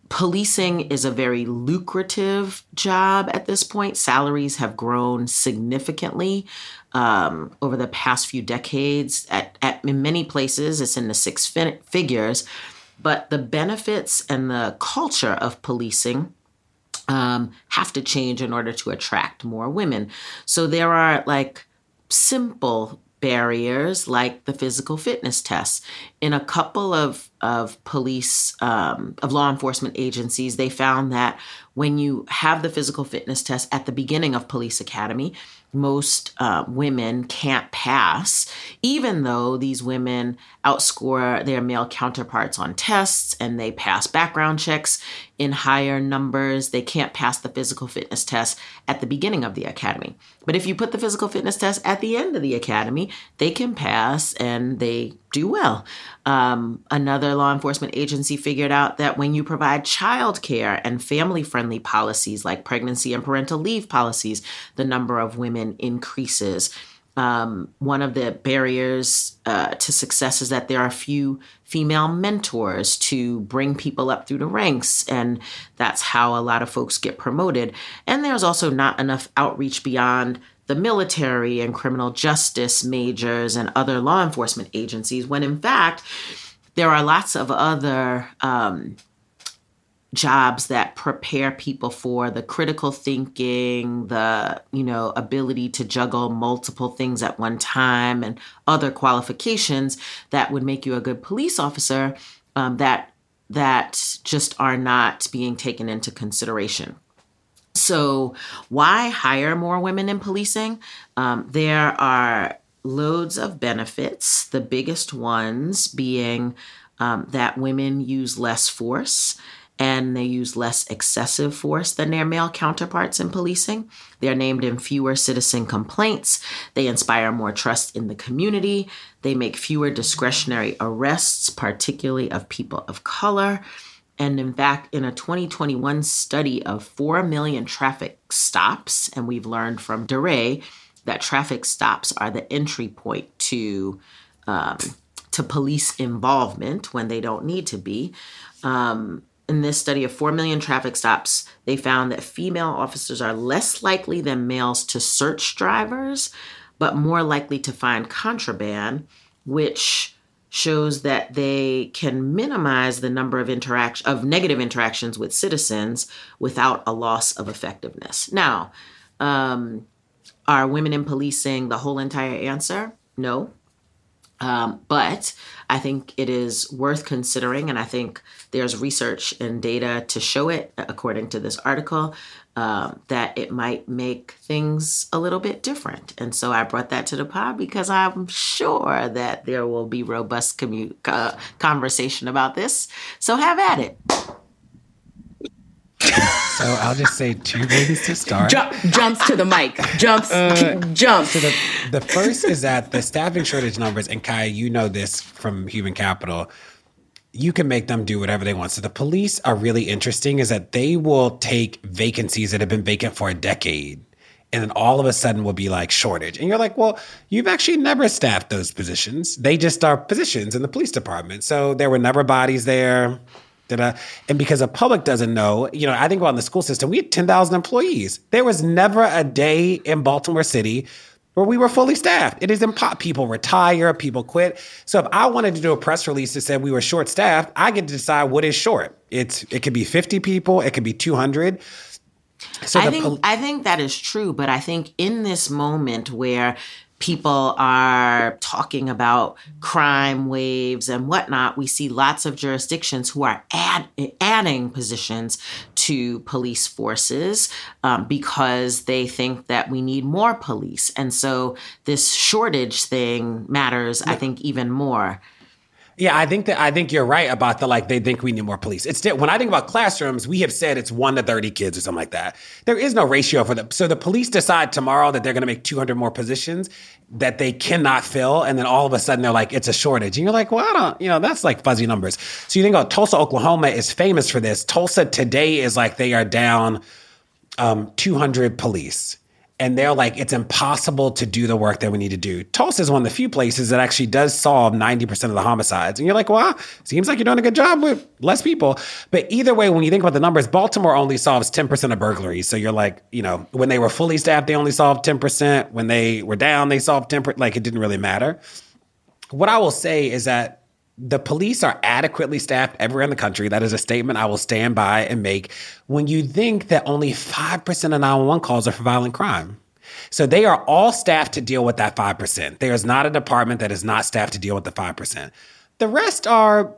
policing is a very lucrative job at this point. Salaries have grown significantly um, over the past few decades. At, at, in many places, it's in the six fi- figures. But the benefits and the culture of policing um, have to change in order to attract more women. So there are like simple barriers like the physical fitness tests. In a couple of, of police, um, of law enforcement agencies, they found that when you have the physical fitness test at the beginning of police academy, most uh, women can't pass, even though these women outscore their male counterparts on tests and they pass background checks in higher numbers. They can't pass the physical fitness test at the beginning of the academy. But if you put the physical fitness test at the end of the academy, they can pass and they do well. Um, another law enforcement agency figured out that when you provide childcare and family friendly policies like pregnancy and parental leave policies, the number of women increases. Um, one of the barriers uh, to success is that there are few female mentors to bring people up through the ranks, and that's how a lot of folks get promoted. And there's also not enough outreach beyond the military and criminal justice majors and other law enforcement agencies, when in fact, there are lots of other um, jobs that prepare people for the critical thinking, the, you know, ability to juggle multiple things at one time and other qualifications that would make you a good police officer um, that that just are not being taken into consideration. So, why hire more women in policing? Um, there are loads of benefits, the biggest ones being um, that women use less force and they use less excessive force than their male counterparts in policing. They're named in fewer citizen complaints. They inspire more trust in the community. They make fewer discretionary arrests, particularly of people of color. And in fact, in a 2021 study of 4 million traffic stops, and we've learned from DeRay that traffic stops are the entry point to um, to police involvement when they don't need to be. Um, in this study of 4 million traffic stops, they found that female officers are less likely than males to search drivers, but more likely to find contraband, which shows that they can minimize the number of interaction of negative interactions with citizens without a loss of effectiveness. Now, um, are women in policing the whole entire answer? No. Um, but I think it is worth considering, and I think there's research and data to show it, according to this article, um, that it might make things a little bit different. And so I brought that to the pod because I'm sure that there will be robust commu- uh, conversation about this. So have at it. So I'll just say two things to start. Jump, jumps to the mic. Jumps. Uh, jumps. So the, the first is that the staffing shortage numbers, and Kai, you know this from human capital, you can make them do whatever they want. So the police are really interesting is that they will take vacancies that have been vacant for a decade and then all of a sudden will be like shortage. And you're like, well, you've actually never staffed those positions. They just are positions in the police department. So there were never bodies there. Da-da. Uh, and because the public doesn't know, you know, I think about the school system, we had 10,000 employees. There was never a day in Baltimore City where we were fully staffed. It is impossible. People retire, people quit. So if I wanted to do a press release that said we were short staffed, I get to decide what is short. It's it could be 50 people, it could be 200. So I think pol- I think that is true, but I think in this moment where people are talking about crime waves and whatnot, we see lots of jurisdictions who are add, adding positions to police forces um, because they think that we need more police. And so this shortage thing matters, I think, even more. Yeah, I think that I think you're right about the like they think we need more police. It's when I think about classrooms, we have said it's one to thirty kids or something like that. There is no ratio for them. So the police decide tomorrow that they're going to make 200 more positions that they cannot fill, and then all of a sudden they're like it's a shortage, and you're like, well, I don't, you know, that's like fuzzy numbers. So you think about Tulsa, Oklahoma is famous for this. Tulsa today is like they are down um, 200 police and they're like, it's impossible to do the work that we need to do. Tulsa is one of the few places that actually does solve 90% of the homicides. And you're like, well, seems like you're doing a good job with less people. But either way, when you think about the numbers, Baltimore only solves 10% of burglaries. So you're like, you know, when they were fully staffed, they only solved 10%. When they were down, they solved 10%. Like it didn't really matter. What I will say is that the police are adequately staffed everywhere in the country. That is a statement I will stand by and make when you think that only 5% of 911 calls are for violent crime. So they are all staffed to deal with that 5%. There is not a department that is not staffed to deal with the 5%. The rest are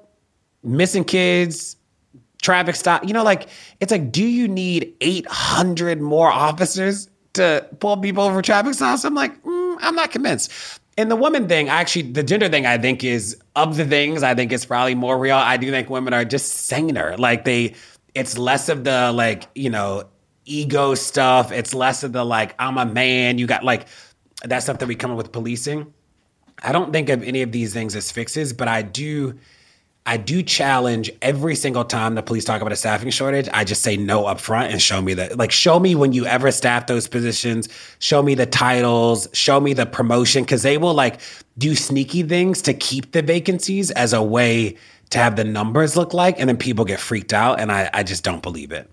missing kids, traffic stop. You know, like, it's like, do you need 800 more officers to pull people over traffic stops? I'm like, mm, I'm not convinced. And the woman thing, actually, the gender thing, I think is of the things I think is probably more real. I do think women are just saner. Like they, it's less of the like you know ego stuff. It's less of the like I'm a man. You got like that stuff that we come up with policing. I don't think of any of these things as fixes, but I do I do challenge every single time the police talk about a staffing shortage. I just say no up front and show me that. Like, show me when you ever staff those positions. Show me the titles. Show me the promotion because they will like do sneaky things to keep the vacancies as a way to have the numbers look like, and then people get freaked out. And I, I just don't believe it.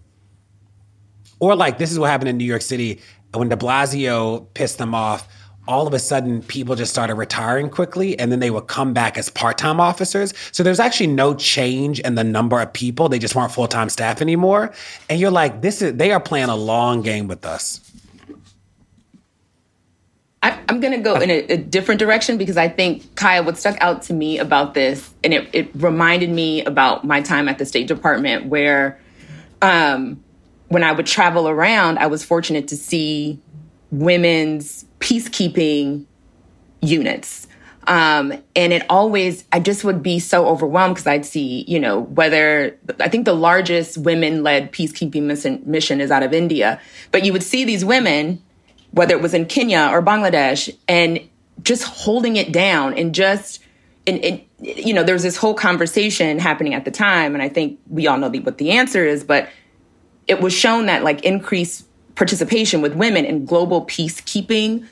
Or like this is what happened in New York City when De Blasio pissed them off all of a sudden people just started retiring quickly and then they would come back as part-time officers. So there's actually no change in the number of people. They just weren't full-time staff anymore. And you're like this is they are playing a long game with us. I, am going to go in a, a, different direction because I think, Kaya, what stuck out to me about this, and it, it reminded me about my time at the State Department, where um, when I would travel around, I was fortunate to see women's peacekeeping units. Um, and it always, I just would be so overwhelmed because I'd see, you know, whether I think the largest women led peacekeeping mission, is out of India, but you would see these women, whether it was in Kenya or Bangladesh, and just holding it down and just, and, and you know, there's this whole conversation happening at the time. And I think we all know the, what the answer is, but it was shown that like increased participation with women in global peacekeeping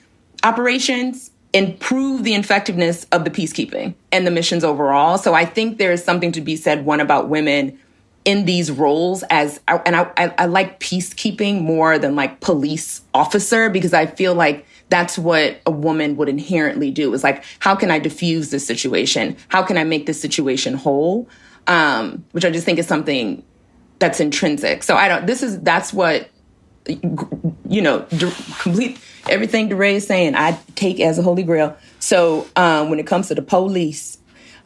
operations improve the effectiveness of the peacekeeping and the missions overall. So I think there is something to be said, one about women in these roles as, and I, I, like peacekeeping more than like police officer because I feel like that's what a woman would inherently do is like, how can I diffuse this situation? How can I make this situation whole? Um, which I just think is something that's intrinsic. So I don't, this is, that's what you know, complete everything DeRay is saying, I take as a holy grail. So um, when it comes to the police,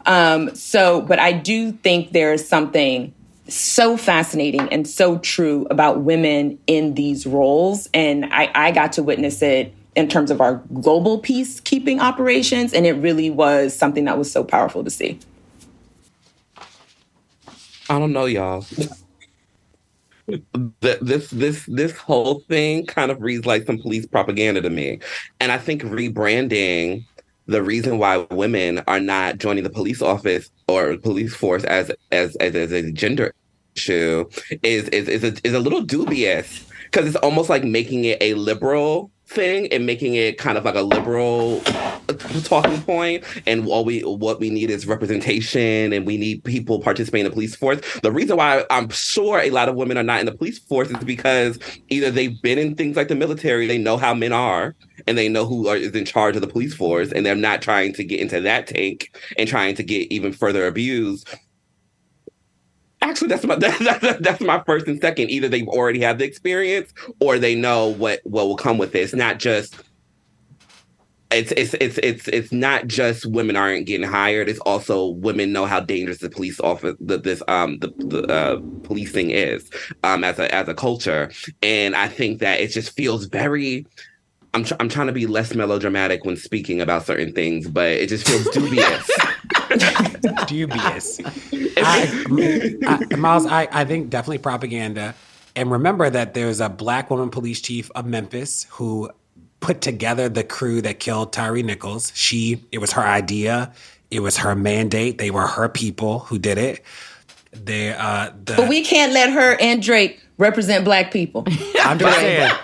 um, so, but I do think there is something so fascinating and so true about women in these roles. And I, I got to witness it in terms of our global peacekeeping operations. And it really was something that was so powerful to see. I don't know, y'all this this this whole thing kind of reads like some police propaganda to me. And i think rebranding the reason why women are not joining the police office or police force as as as, as a gender issue is is is a, is a little dubious. Because it's almost like making it a liberal thing and making it kind of like a liberal uh, talking point. And all we what we need is representation and we need people participating in the police force. The reason why i'm sure a lot of women are not in the police force is because either they've been in things like the military they know how men are and they know who are, is in charge of the police force and they're not trying to get into that tank and trying to get even further abused actually that's my that, that's my first and second. Either they've already had the experience or they know what what will come with it. It's not just it's it's it's it's it's not just women aren't getting hired. It's also women know how dangerous the police office the, this um the, the uh, policing is um as a as a culture. And i think that it just feels very I'm, tr- I'm trying to be less melodramatic when speaking about certain things, but it just feels dubious. dubious. I, I, Myles, I, I think definitely propaganda. And remember that there's a black woman police chief of Memphis who put together the crew that killed Tyree Nichols. She, it was her idea, it was her mandate. They were her people who did it. They, uh, the, but we can't let her and Drake represent black people. I'm just saying.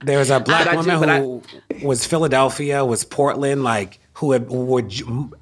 There was a black woman who I, was Philadelphia, was Portland, like who had, were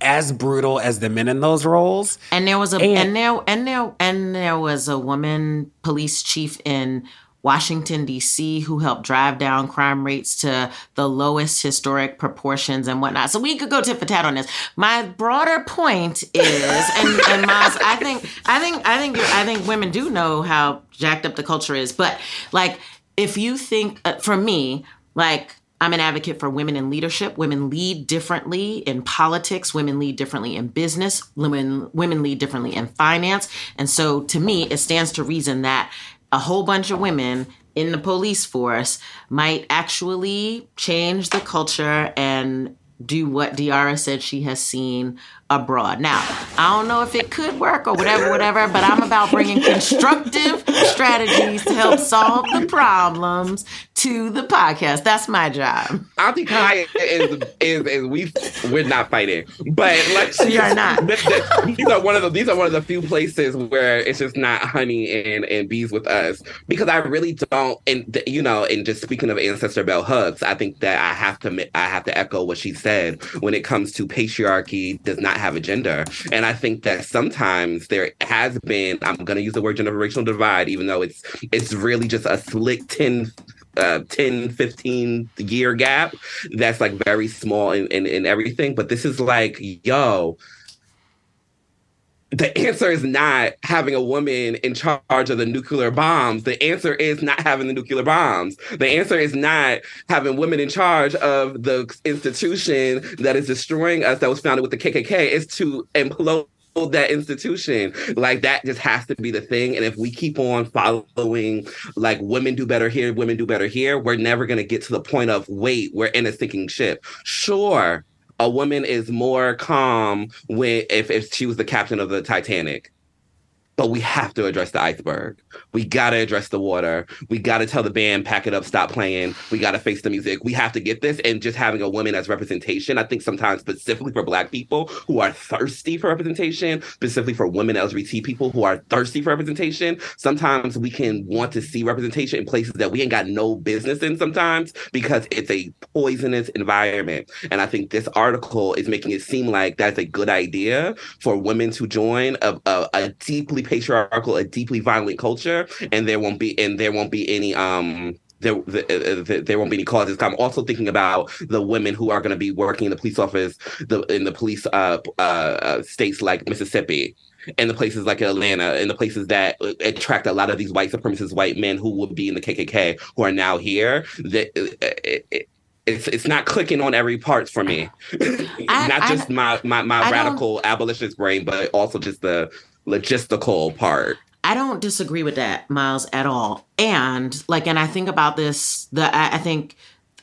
as brutal as the men in those roles. And there was a and, and there and there and there was a woman police chief in Washington, D.C., who helped drive down crime rates to the lowest historic proportions and whatnot. So we could go tit for tat on this. My broader point is, and, and Myles, I think, I think, I think, I think women do know how jacked up the culture is. But like, if you think, uh, for me, like, I'm an advocate for women in leadership. Women lead differently in politics. Women lead differently in business. Women women lead differently in finance. And so, to me, it stands to reason that a whole bunch of women in the police force might actually change the culture and do what De'Ara said she has seen abroad. Now, I don't know if it could work or whatever, whatever, but I'm about bringing constructive strategies to help solve the problems to the podcast. That's my job. Auntie Kai is, is, is we we're not fighting, but like we are not. these are one of the these are one of the few places where it's just not honey and and bees with us because I really don't. And you know, and just speaking of ancestor bell hooks, I think that I have to I have to echo what she said when it comes to patriarchy does not have a gender. And I think that sometimes there has been, I'm going to use the word generational divide, even though it's it's really just a slick 10 uh, 10 15 year gap that's like very small in, in, in everything but this is like yo the answer is not having a woman in charge of the nuclear bombs. The answer is not having the nuclear bombs. The answer is not having women in charge of the institution that is destroying us that was founded with the KKK. It's to implode that institution. Like that just has to be the thing. And if we keep on following like women do better here, women do better here, we're never to get to the point of wait, we're in a sinking ship. Sure, a woman is more calm when if, if she was the captain of the Titanic. But we have to address the iceberg. We got to address the water. We got to tell the band, pack it up, stop playing. We got to face the music. We have to get this. And just having a woman as representation, I think sometimes specifically for Black people who are thirsty for representation, specifically for women LGBT people who are thirsty for representation, sometimes we can want to see representation in places that we ain't got no business in sometimes because it's a poisonous environment. And I think this article is making it seem like that's a good idea for women to join a, a, a deeply patriarchal, a deeply violent culture, and there won't be and there won't be any um there, there, there won't be any causes. I'm also thinking about the women who are going to be working in the police office, the in the police uh, uh, uh, states like Mississippi, and the places like Atlanta, and the places that attract a lot of these white supremacist white men who would be in the KKK who are now here. That it, it, it's it's not clicking on every part for me. I, not just my my, my radical abolitionist brain, but also just the logistical part. I don't disagree with that, Myles, at all. And like, and I think about this. The I, I think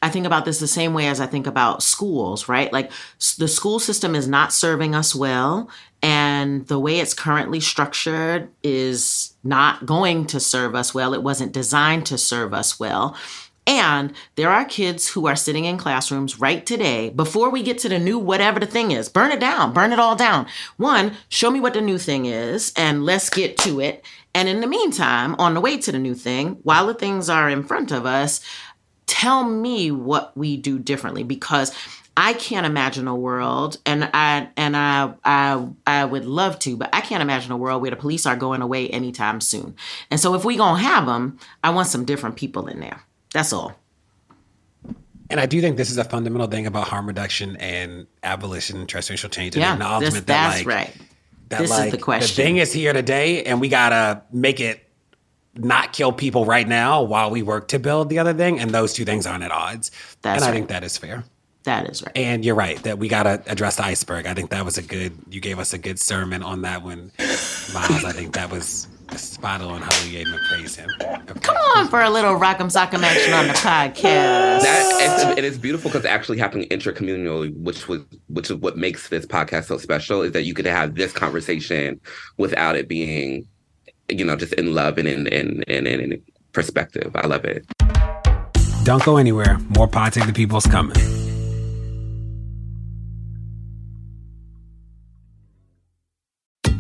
I think about this the same way as I think about schools, right? Like the school system is not serving us well. And the way it's currently structured is not going to serve us well. It wasn't designed to serve us well. And there are kids who are sitting in classrooms right today before we get to the new whatever the thing is. Burn it down, burn it all down. One, show me what the new thing is and let's get to it. And in the meantime, on the way to the new thing, while the things are in front of us, tell me what we do differently because I can't imagine a world, and I and I I I would love to, but I can't imagine a world where the police are going away anytime soon. And so, if we gonna have them, I want some different people in there. That's all. And I do think this is a fundamental thing about harm reduction and abolition and transracial change and yeah, acknowledgement this, that that's like right. that this like is the question. the thing is here today and we gotta make it not kill people right now while we work to build the other thing and those two things aren't at odds. That's and I right. think that is fair. That is right. And you're right that we gotta address the iceberg. I think that was a good you gave us a good sermon on that one, Myles. I think that was spot on how we even praise him. Okay. Come on for a little rock'em sock'em action on the podcast. That it's, beautiful because it actually happening intercommunally, which was which is what makes this podcast so special, is that you could have this conversation without it being, you know, just in love and in in in, in, in perspective. I love it. Don't go anywhere. More Pod Save the People's coming.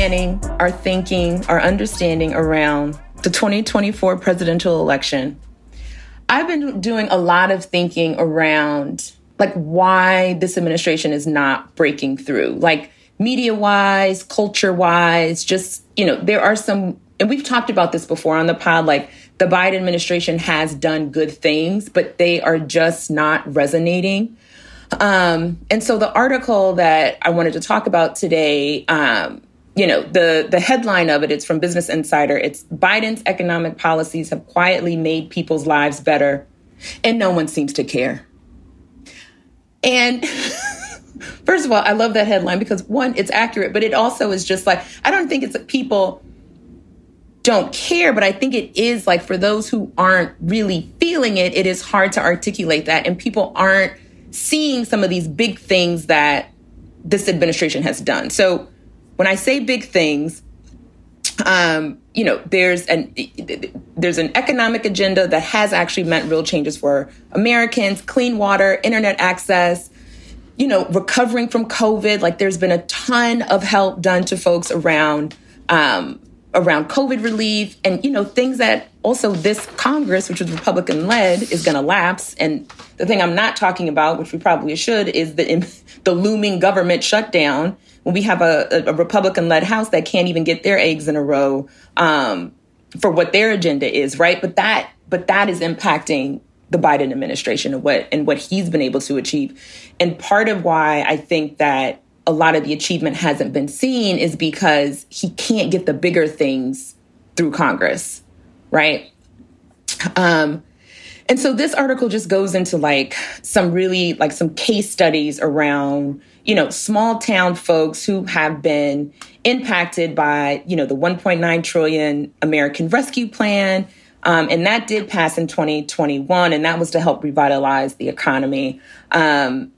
planning, our thinking, our understanding around the 2024 presidential election, I've been doing a lot of thinking around like why this administration is not breaking through. Like media wise, culture wise, just, you know, there are some, and we've talked about this before on the pod, like the Biden administration has done good things, but they are just not resonating. Um, and so the article that I wanted to talk about today, um, you know, the the headline of it, it's from Business Insider. It's Biden's economic policies have quietly made people's lives better, and no one seems to care. And first of all, I love that headline because one, it's accurate, but it also is just like I don't think it's that people don't care, but I think it is like for those who aren't really feeling it, it is hard to articulate that, and people aren't seeing some of these big things that this administration has done. So when I say big things, um, you know, there's an there's an economic agenda that has actually meant real changes for Americans, clean water, internet access, you know, recovering from COVID. Like there's been a ton of help done to folks around um, around COVID relief and, you know, things that also this Congress, which was Republican led, is going to lapse. And the thing I'm not talking about, which we probably should, is the, the looming government shutdown when we have a, a Republican led House that can't even get their eggs in a row um, for what their agenda is, right? But that, but that is impacting the Biden administration and what and what he's been able to achieve. And part of why I think that a lot of the achievement hasn't been seen is because he can't get the bigger things through Congress, right? Um, and so this article just goes into like some really like some case studies around, you know, small town folks who have been impacted by, you know, the 1.9 trillion American Rescue Plan. Um, and that did pass in 2021, and that was to help revitalize the economy. Um,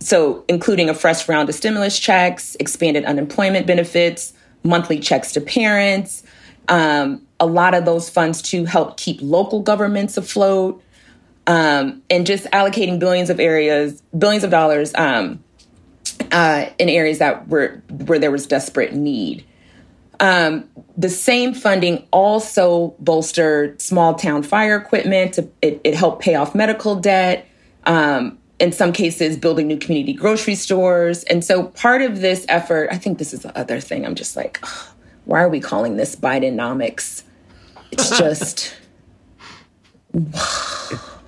so, including a fresh round of stimulus checks, expanded unemployment benefits, monthly checks to parents, um, a lot of those funds to help keep local governments afloat, um, and just allocating billions of areas, billions of dollars um, uh, in areas that were where there was desperate need. Um, the same funding also bolstered small town fire equipment. To, it, it helped pay off medical debt. Um, in some cases, building new community grocery stores. And so part of this effort, I think this is the other thing. I'm just like, ugh, why are we calling this Bidenomics? It's just.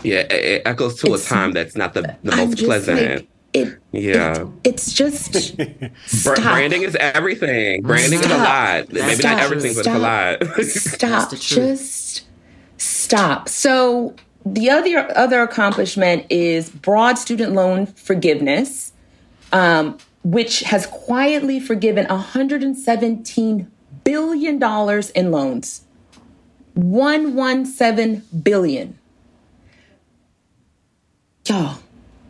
yeah, it echoes to a time that's not the, the most pleasant. Like, it, yeah, it, it's just branding is everything. Branding stop. is a lot. Maybe stop. not everything, but stop. it's a lot. stop. Just stop. So the other other accomplishment is broad student loan forgiveness, um, which has quietly forgiven 117 billion dollars in loans. 117 billion. Y'all,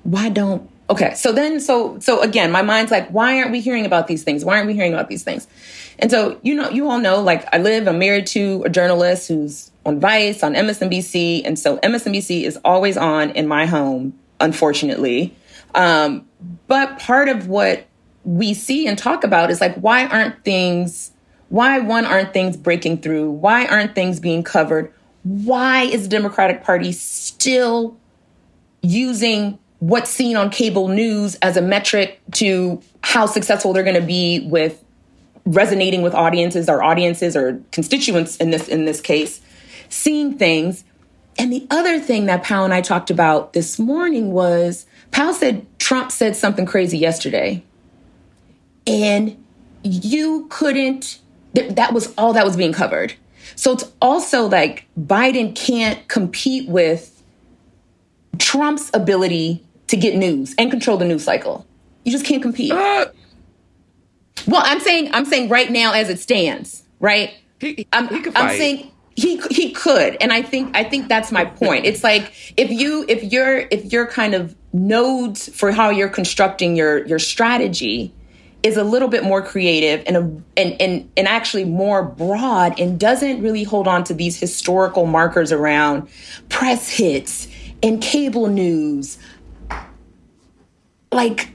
why don't Okay, so then, so so again, my mind's like, why aren't we hearing about these things? Why aren't we hearing about these things? And so, you know, you all know, like, I live, I'm married to a journalist who's on Vice, on MSNBC, and so MSNBC is always on in my home, unfortunately. Um, but part of what we see and talk about is like, why aren't things? Why one aren't things breaking through? Why aren't things being covered? Why is the Democratic Party still using what's seen on cable news as a metric to how successful they're going to be with resonating with audiences or audiences or constituents in this in this case seeing things. And the other thing that Powell and I talked about this morning was Powell said Trump said something crazy yesterday. And you couldn't that was all that was being covered. So it's also like Biden can't compete with Trump's ability to get news and control the news cycle. You just can't compete. Uh, well, I'm saying I'm saying right now as it stands, right? He, I'm, he could I'm saying he he could, and I think I think that's my point. it's like if you if you're if you're kind of nodes for how you're constructing your your strategy is a little bit more creative and a, and and and actually more broad and doesn't really hold on to these historical markers around press hits and cable news like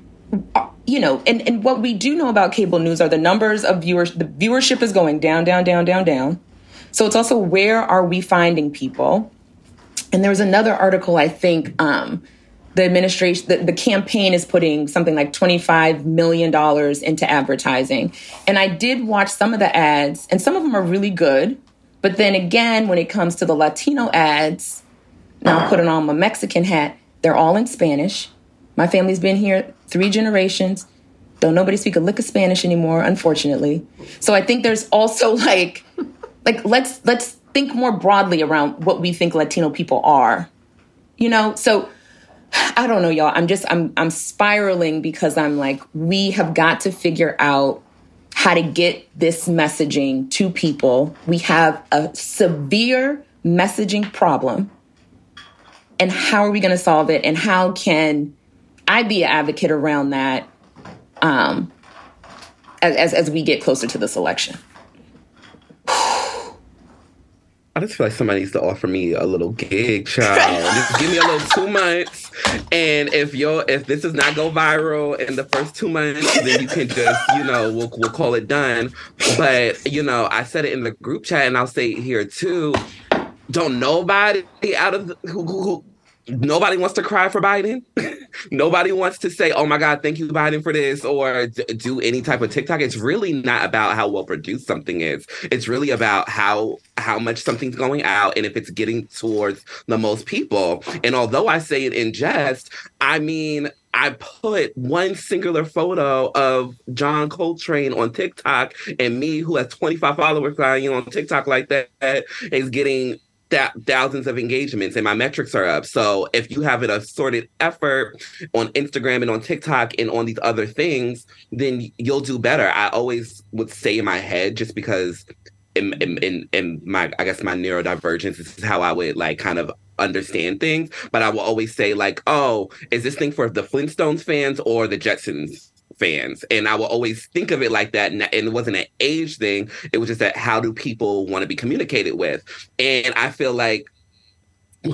you know and, and what we do know about cable news are the numbers of viewers the viewership is going down down down down down. So it's also where are we finding people? And there was another article i think um, the administration the, the campaign is putting something like 25 million dollars into advertising. And i did watch some of the ads and some of them are really good. But then again when it comes to the latino ads now putting on my mexican hat they're all in spanish my family's been here three generations. Don't nobody speak a lick of Spanish anymore, unfortunately. So I think there's also like, like let's let's think more broadly around what we think Latino people are. You know, so I don't know, y'all. I'm just I'm I'm spiraling because I'm like, we have got to figure out how to get this messaging to people. We have a severe messaging problem. And how are we going to solve it? And how can I'd be an advocate around that um, as, as we get closer to this election. I just feel like somebody needs to offer me a little gig, child. just give me a little two months, and if you if this does not go viral in the first two months, then you can just you know we'll we'll call it done. But you know, I said it in the group chat, and I'll say it here too. Don't nobody out of the, who, who nobody wants to cry for Biden. nobody wants to say, "Oh my God, thank you, Biden, for this," or d- do any type of TikTok. It's really not about how well produced something is. It's really about how how much something's going out and if it's getting towards the most people. And although I say it in jest, I mean. I put one singular photo of John Coltrane on TikTok, and me, who has 25 followers on TikTok like that, is getting th- thousands of engagements and my metrics are up. So if you have an assorted effort on Instagram and on TikTok and on these other things, then you'll do better. I always would say in my head, just because in, in, in my, I guess my neurodivergence, this is how I would like kind of understand things. But I will always say like, oh, is this thing for the Flintstones fans or the Jetsons fans. And I will always think of it like that. And it wasn't an age thing. It was just that how do people want to be communicated with? And I feel like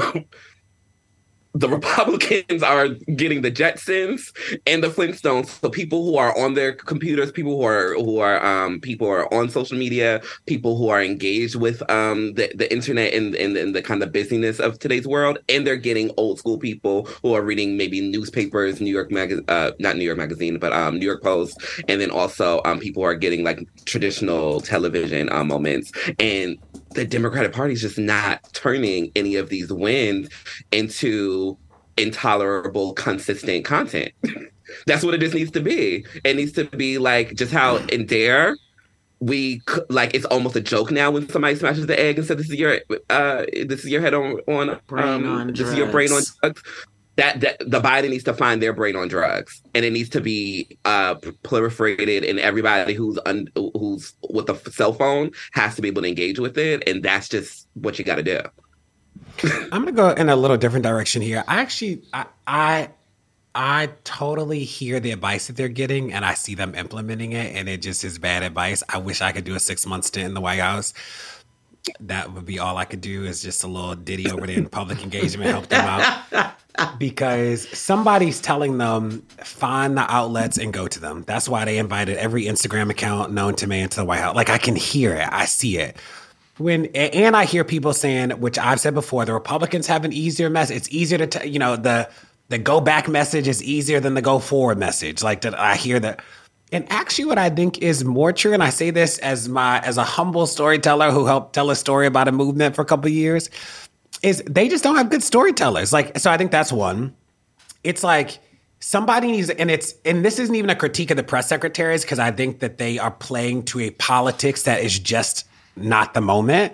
the Republicans are getting the Jetsons and the Flintstones. So people who are on their computers, people who are who are um, people who are on social media, people who are engaged with um, the the internet and, and, and the kind of busyness of today's world, and they're getting old school people who are reading maybe newspapers, New York Mag, uh, not New York Magazine, but um, New York Post, and then also um, people are getting like traditional television uh, moments and the Democratic Party is just not turning any of these wins into intolerable, consistent content. That's what it just needs to be. It needs to be like just how in Dare we like it's almost a joke now when somebody smashes the egg and says this is your uh this is your head on on brain um, on this drugs. is your brain on drugs that, that the Biden needs to find their brain on drugs, and it needs to be uh, proliferated, and everybody who's un, who's with a cell phone has to be able to engage with it, and that's just what you got to do. I'm gonna go in a little different direction here. I actually, I, I, I totally hear the advice that they're getting and I see them implementing it and it just is bad advice. I wish I could do a six month stint in the White House. That would be all I could do is just a little ditty over there in public engagement, help them out. Because somebody's telling them find the outlets and go to them. That's why they invited every Instagram account known to man to the White House. Like I can hear it, I see it when and I hear people saying, which I've said before, the Republicans have an easier message. It's easier to, t- you know, the the go back message is easier than the go forward message. Like that, I hear that. And actually, what I think is more true, and I say this as my as a humble storyteller who helped tell a story about a movement for a couple years, is they just don't have good storytellers. Like, so I think that's one. It's like somebody needs, and it's and this isn't even a critique of the press secretaries because I think that they are playing to a politics that is just not the moment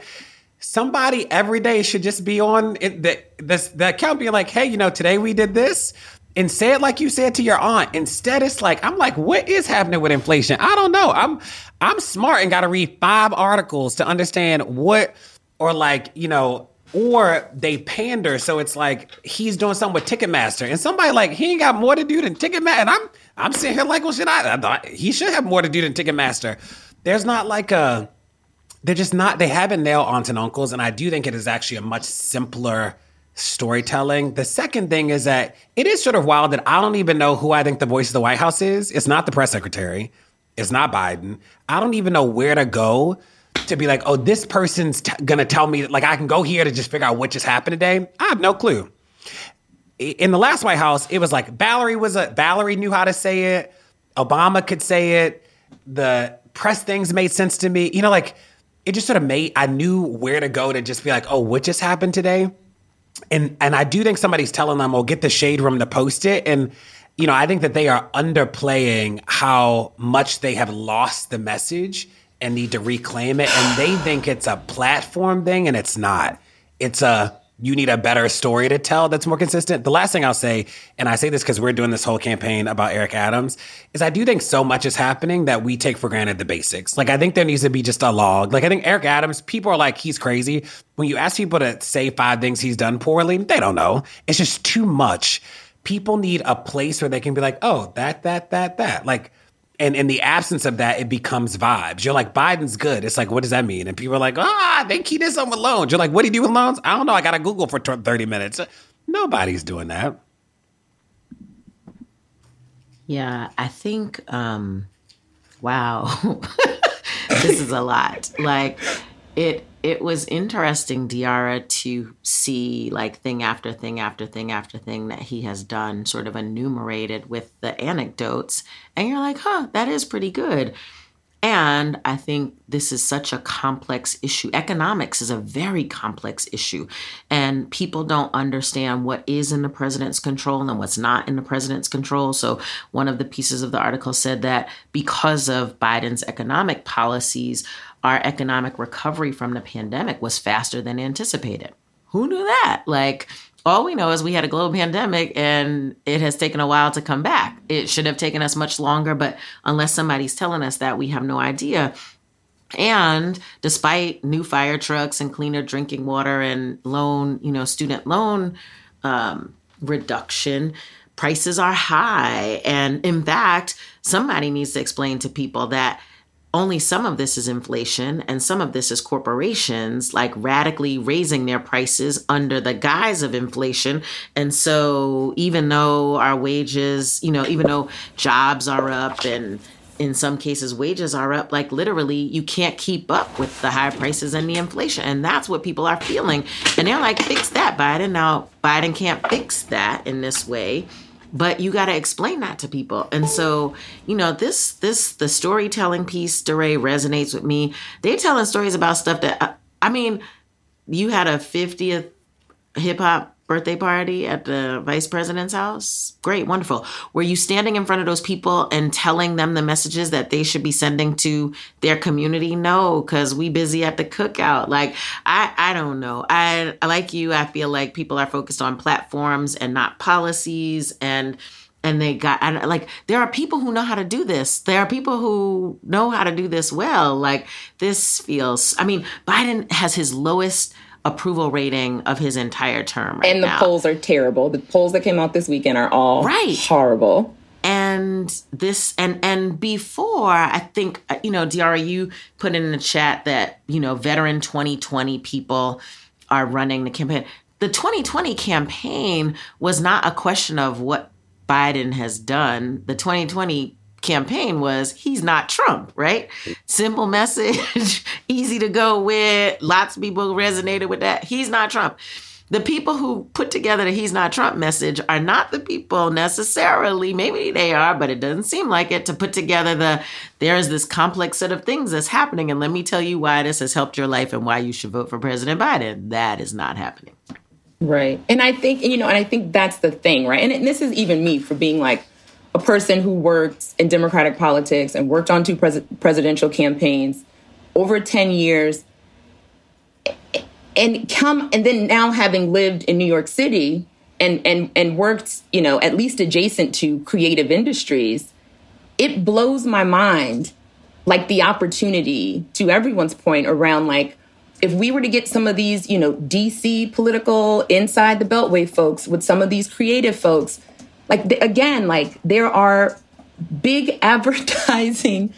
somebody every day should just be on the this the account being like, hey, you know, today we did this. And say it like you said to your aunt. Instead, it's like, I'm like, what is happening with inflation? I don't know. I'm I'm smart and gotta read five articles to understand what or like, you know, or they pander. So it's like he's doing something with Ticketmaster, and somebody like he ain't got more to do than Ticketmaster. And I'm I'm sitting here like, well, should I? I thought he should have more to do than Ticketmaster. There's not like a they're just not they haven't nailed aunts and uncles and i do think it is actually a much simpler storytelling the second thing is that it is sort of wild that i don't even know who i think the voice of the white house is it's not the press secretary it's not biden i don't even know where to go to be like oh this person's t- gonna tell me like i can go here to just figure out what just happened today. I have no clue. In the last white house it was like valerie was a valerie knew how to say it. Obama could say it. The press things made sense to me. You know like it just sort of made I knew where to go to just be like, oh, what just happened today? And and I do think somebody's telling them, "Oh, get the shade room to post it." And you know, I think that they are underplaying how much they have lost the message and need to reclaim it. And they think it's a platform thing, and it's not. It's a you need a better story to tell that's more consistent. The last thing I'll say, and I say this because we're doing this whole campaign about Eric Adams, is I do think so much is happening that we take for granted the basics. Like I think there needs to be just a log. Like I think Eric Adams, people are like, he's crazy. When you ask people to say five things he's done poorly, they don't know. It's just too much. People need a place where they can be like, oh, that, that, that, that. Like and in the absence of that, it becomes vibes. You're like, Biden's good. It's like, what does that mean? And people are like, ah, think he did something with loans. You're like, what do you do with loans? I don't know. I got to Google for 30 minutes. Nobody's doing that. Yeah, I think, um, wow, this is a lot. Like, it it was interesting, De'Ara, to see like thing after thing after thing after thing that he has done, sort of enumerated with the anecdotes. And you're like, huh, that is pretty good. And I think this is such a complex issue. Economics is a very complex issue. And people don't understand what is in the president's control and what's not in the president's control. So, one of the pieces of the article said that because of Biden's economic policies, our economic recovery from the pandemic was faster than anticipated. Who knew that? Like, all we know is we had a global pandemic and it has taken a while to come back. It should have taken us much longer, but unless somebody's telling us that, we have no idea. And despite new fire trucks and cleaner drinking water and loan, you know, student loan um, reduction, prices are high. And in fact, somebody needs to explain to people that only some of this is inflation and some of this is corporations like radically raising their prices under the guise of inflation. And so even though our wages, you know, even though jobs are up and in some cases wages are up like literally you can't keep up with the high prices and the inflation. And that's what people are feeling. And they're like fix that biden. Now biden can't fix that in this way but you got to explain that to people. And so you know this this the storytelling piece DeRay resonates with me. They're telling stories about stuff that I, I mean you had a 50th hip-hop birthday party at the vice president's house? Great wonderful. Were you standing in front of those people and telling them the messages that they should be sending to their community? No because we busy at the cookout. Like i i don't know. I like you i feel like people are focused on platforms and not policies and and they got and like there are people who know how to do this. There are people who know how to do this well. Like this feels i mean biden has his lowest approval rating of his entire term. Right and the now. polls are terrible. The polls that came out this weekend are all right. horrible. And this and and before I think uh, you know De'Ara, you put in the chat that you know veteran 2020 people are running the campaign. The 2020 campaign was not a question of what Biden has done. The 2020 campaign was he's not Trump, right? Simple message, easy to go with. Lots of people resonated with that. He's not Trump. The people who put together the he's not Trump message are not the people necessarily, maybe they are, but it doesn't seem like it, to put together the there's this complex set of things that's happening. And let me tell you why this has helped your life and why you should vote for President Biden. That is not happening. Right. And I think, you know, and I think that's the thing, right? And, and this is even me for being like, a person who worked in Democratic politics and worked on two pres- presidential campaigns over 10 years and come and then now having lived in New York City and and and worked, you know, at least adjacent to creative industries, it blows my mind like the opportunity to everyone's point around like if we were to get some of these, you know, DC political inside the beltway folks with some of these creative folks like again, like there are big advertising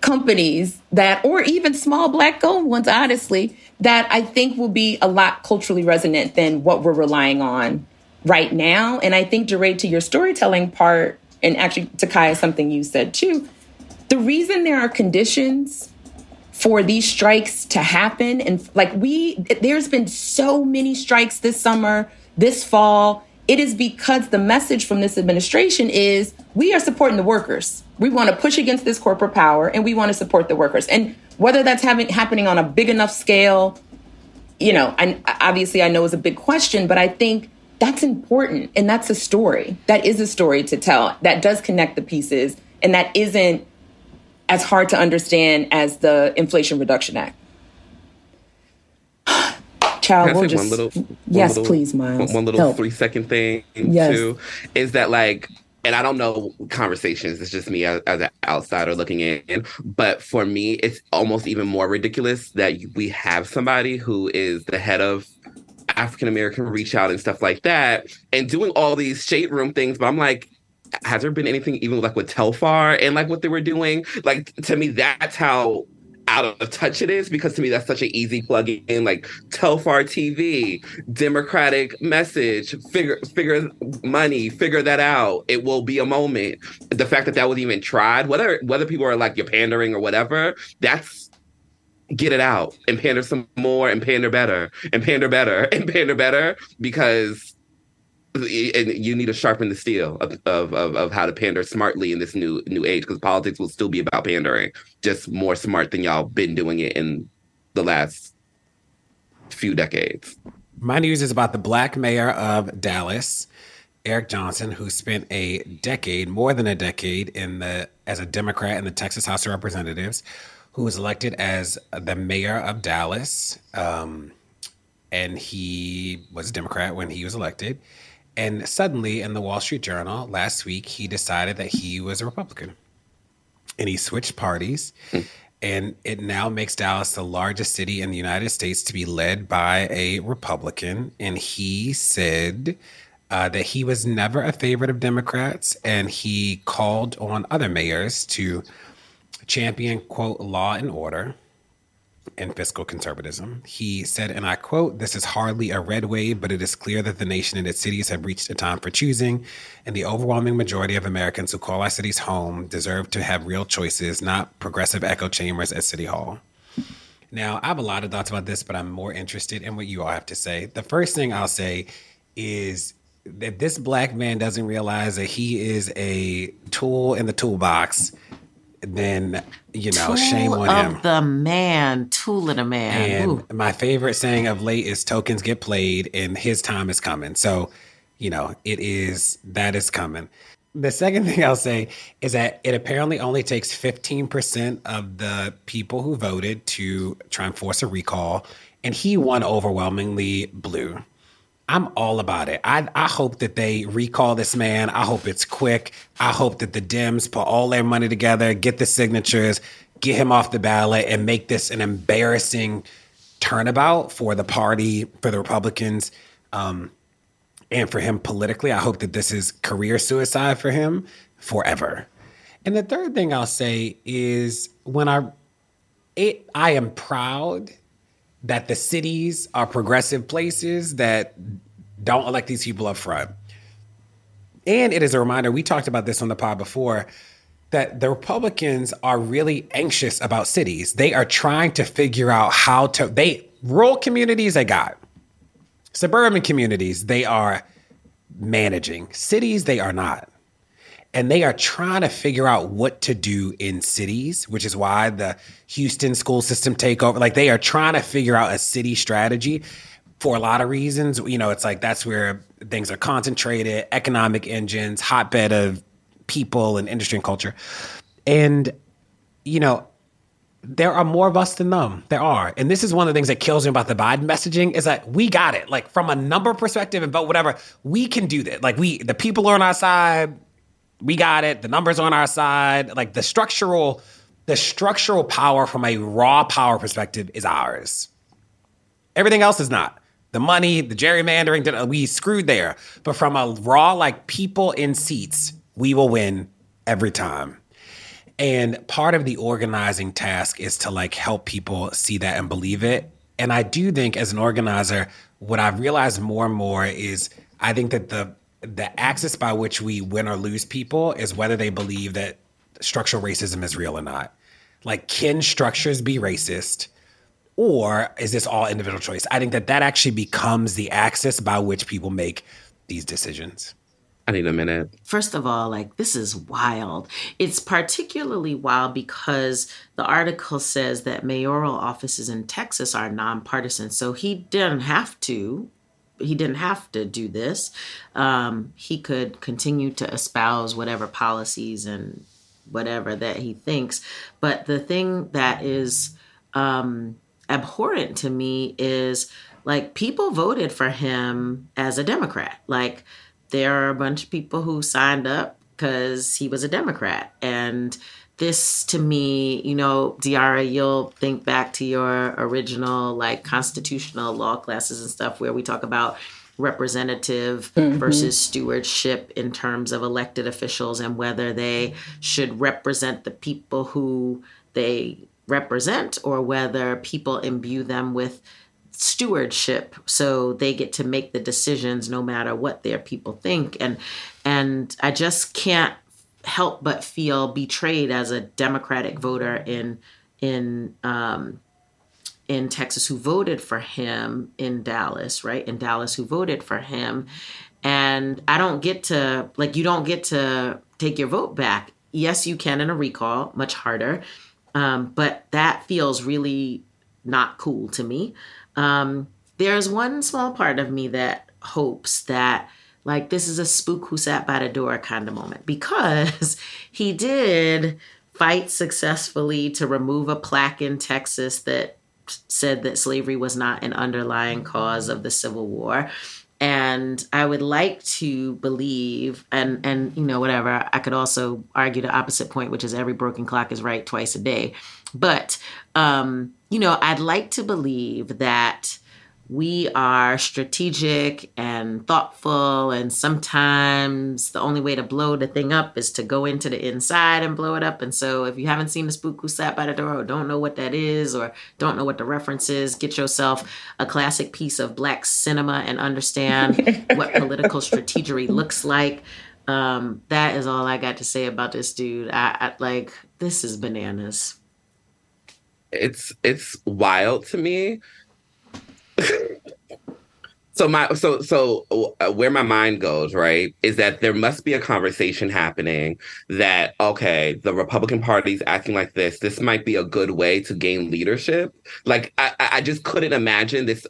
companies that, or even small black owned ones, honestly, that I think will be a lot culturally resonant than what we're relying on right now. And I think, DeRay, to your storytelling part, and actually to Kaya, something you said too, the reason there are conditions for these strikes to happen, and like we, there's been so many strikes this summer, this fall, it is because the message from this administration is we are supporting the workers. We want to push against this corporate power and we want to support the workers. And whether that's having, happening on a big enough scale, you know, and obviously I know is a big question, but I think that's important and that's a story. That is a story to tell. That does connect the pieces and that isn't as hard to understand as the Inflation Reduction Act child. We'll just, one little, one yes, little, please, Myles. One little Help. three second thing yes. too is that like and I don't know conversations. It's just me as, as, an outsider looking in. But for me, it's almost even more ridiculous that we have somebody who is the head of African American Reach Out and stuff like that, and doing all these shade room things. But I'm like, has there been anything even like with Telfar and like what they were doing? Like to me, that's how out of touch it is because to me that's such an easy plug in like telfar tv democratic message figure figure money figure that out. It will be a moment. The fact that that was even tried whether whether people are like you're pandering or whatever that's get it out and pander some more and pander better and pander better and pander better because and you need to sharpen the steel of, of, of, how to pander smartly in this new new age because politics will still be about pandering just more smart than y'all been doing it in the last few decades. My news is about the black mayor of dallas eric johnson who spent a decade more than a decade in the as a democrat in the texas house of representatives who was elected as the mayor of dallas um, and he was a democrat when he was elected and suddenly, in the Wall Street Journal last week, he decided that he was a Republican and he switched parties. And it now makes Dallas the largest city in the United States to be led by a Republican. And he said uh, that he was never a favorite of Democrats and he called on other mayors to champion, quote, law and order and fiscal conservatism. He said, and I quote, This is hardly a red wave, but it is clear that the nation and its cities have reached a time for choosing, and the overwhelming majority of Americans who call our cities home deserve to have real choices, not progressive echo chambers at City Hall. Now, I have a lot of thoughts about this, but I'm more interested in what you all have to say. The first thing I'll say is that this black man doesn't realize that he is a tool in the toolbox then you know, tool shame on of him. The man, tool of the man. And Ooh. my favorite saying of late is tokens get played and his time is coming. So, you know, it is that is coming. The second thing I'll say is that it apparently only takes 15% of the people who voted to try and force a recall, and he won overwhelmingly blue. I'm all about it. I, I hope that they recall this man. I hope it's quick. I hope that the Dems put all their money together, get the signatures, get him off the ballot, and make this an embarrassing turnabout for the party, for the Republicans, um, and for him politically. I hope that this is career suicide for him forever. And the third thing I'll say is when I it, I am proud that the cities are progressive places that don't elect these people up front. And it is a reminder, we talked about this on the pod before, that the Republicans are really anxious about cities. They are trying to figure out how to they rural communities they got. Suburban communities they are managing. Cities they are not and they are trying to figure out what to do in cities, which is why the Houston school system takeover. Like they are trying to figure out a city strategy for a lot of reasons. You know, it's like that's where things are concentrated, economic engines, hotbed of people and industry and culture. And, you know, there are more of us than them. There are. And this is one of the things that kills me about the Biden messaging is that we got it. Like from a number perspective and vote whatever, we can do that. Like we the people are on our side we got it. The numbers on our side. Like the structural, the structural power from a raw power perspective is ours. Everything else is not. The money, the gerrymandering, we screwed there. But from a raw, like people in seats, we will win every time. And part of the organizing task is to like help people see that and believe it. And I do think as an organizer, what I've realized more and more is I think that the the axis by which we win or lose people is whether they believe that structural racism is real or not. Like, can structures be racist? Or is this all individual choice? I think that that actually becomes the axis by which people make these decisions. I need a minute. First of all, like this is wild. It's particularly wild because the article says that mayoral offices in Texas are nonpartisan. So he didn't have to he didn't have to do this. Um, he could continue to espouse whatever policies and whatever that he thinks. But the thing that is um, abhorrent to me is like people voted for him as a Democrat. Like there are a bunch of people who signed up because he was a Democrat. And this to me, you know, De'Ara, you'll think back to your original like constitutional law classes and stuff where we talk about representative mm-hmm. versus stewardship in terms of elected officials and whether they should represent the people who they represent or whether people imbue them with stewardship so they get to make the decisions no matter what their people think and and I just can't help but feel betrayed as a Democratic voter in in um, in Texas who voted for him in Dallas, right? In Dallas, who voted for him, and I don't get to like you don't get to take your vote back. Yes, you can in a recall, much harder, um, but that feels really not cool to me. Um, there's one small part of me that hopes that like this is a spook who sat by the door kind of moment because he did fight successfully to remove a plaque in Texas that said that slavery was not an underlying cause of the Civil War. And I would like to believe, and and you know whatever. I could also argue the opposite point, which is every broken clock is right twice a day. But um, you know, I'd like to believe that we are strategic and thoughtful and sometimes the only way to blow the thing up is to go into the inside and blow it up. And so if you haven't seen the spook who sat by the door or don't know what that is or don't know what the reference is get yourself a classic piece of black cinema and understand what political strategery looks like. Um, that is all i got to say about this dude. I, I like this is bananas. It's it's wild to me so my so so uh, where my mind goes right is that there must be a conversation happening that okay the republican party's acting like this. This might be a good way to gain leadership. Like i i just couldn't imagine this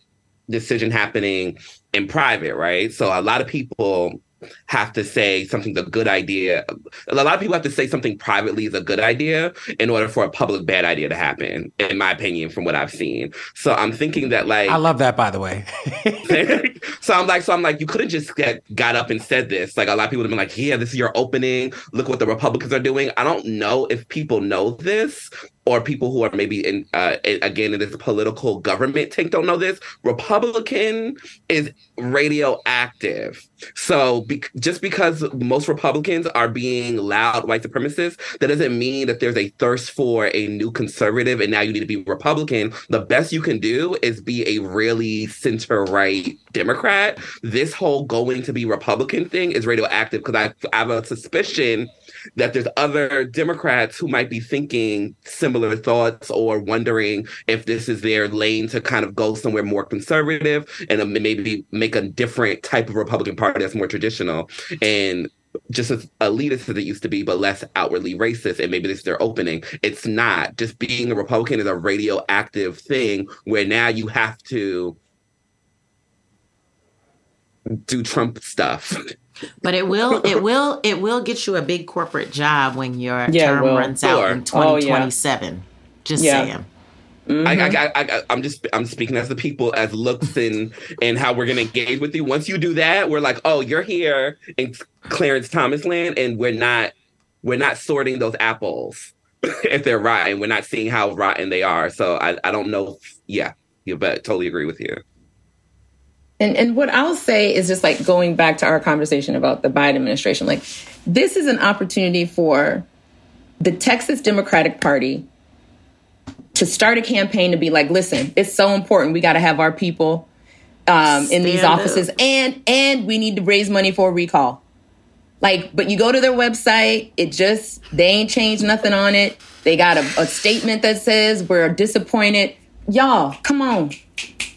decision happening in private right? So a lot of people have to say something's a good idea. A lot of people have to say something privately is a good idea in order for a public bad idea to happen, in my opinion, from what I've seen. So I'm thinking that like I love that by the way. so I'm like, so I'm like, you could have just get, got up and said this. Like a lot of people have been like, yeah, this is your opening. Look what the Republicans are doing. I don't know if people know this or people who are maybe in uh, again in this political government tank don't know this. Republican is radioactive. So be- just because most Republicans are being loud white supremacists, that doesn't mean that there's a thirst for a new conservative and now you need to be Republican. The best you can do is be a really center right Democrat. This whole going to be Republican thing is radioactive because I, I have a suspicion that there's other Democrats who might be thinking similar thoughts or wondering if this is their lane to kind of go somewhere more conservative and um, maybe make a different type of Republican Party that's more traditional and just as elitist as it used to be, but less outwardly racist. And maybe this is their opening. It's not. Just being a Republican is a radioactive thing where now you have to do Trump stuff. But it will, it will, it will get you a big corporate job when your yeah, term runs sure. out in twenty twenty seven. Just yeah. saying. Mm-hmm. I, I, I, am just I'm speaking as the people, as looks and and how we're gonna engage with you. Once you do that, we're like, oh, you're here in Clarence Thomas land, and we're not we're not sorting those apples if they're rotten. We're not seeing how rotten they are. So I, I don't know. If, yeah, yeah, but totally agree with you. And and what I'll say is just like going back to our conversation about the Biden administration, like this is an opportunity for the Texas Democratic Party to start a campaign to be like, listen, it's so important. We got to have our people um, in these offices, up. and and we need to raise money for a recall. Like, but you go to their website, it just they ain't changed nothing on it. They got a, a statement that says we're disappointed. Y'all, come on,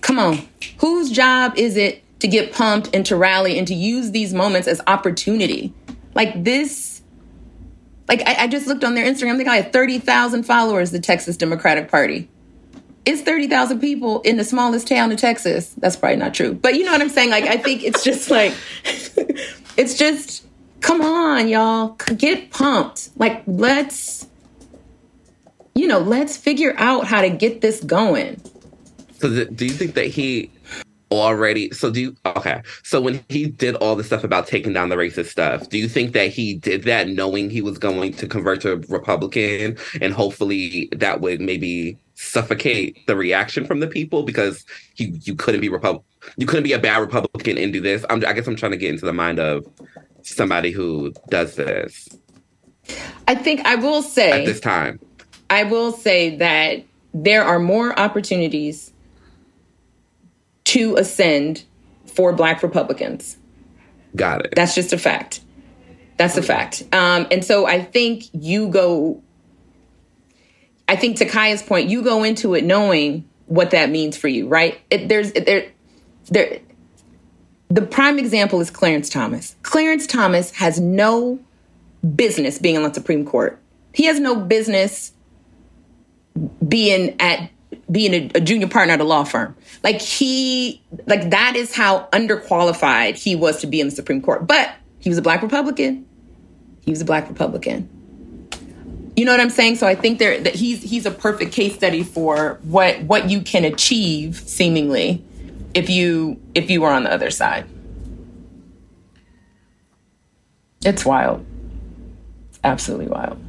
come on. Whose job is it to get pumped and to rally and to use these moments as opportunity? Like this like I, I just looked on their Instagram, they got like 30,000 followers, the Texas Democratic Party. It's 30,000 people in the smallest town in Texas. That's probably not true. But you know what I'm saying? Like I think it's just like it's just come on, y'all. Get pumped. Like let's you know, let's figure out how to get this going. So do you think that he already so do you okay. So when he did all the stuff about taking down the racist stuff do you think that he did that knowing he was going to convert to republican and hopefully that would maybe suffocate the reaction from the people? Because you you couldn't be republic you couldn't be a bad republican and do this. I'm, i guess i'm trying to get into the mind of somebody who does this. I think i will say at this time. I will say that there are more opportunities to ascend for black Republicans. Got it. That's just a fact. That's a fact. Um, and so I think you go, I think to Kaya's point, you go into it knowing what that means for you, right? It, there's, there, there, the prime example is Clarence Thomas. Clarence Thomas has no business being on the Supreme Court. He has no business being at being a, a, junior partner at a law firm. Like he, like that is how underqualified he was to be in the Supreme Court. But he was a black Republican. He was a black Republican. You know what I'm saying? So I think there that he's he's a perfect case study for what what you can achieve seemingly if you if you are on the other side. It's wild. Absolutely wild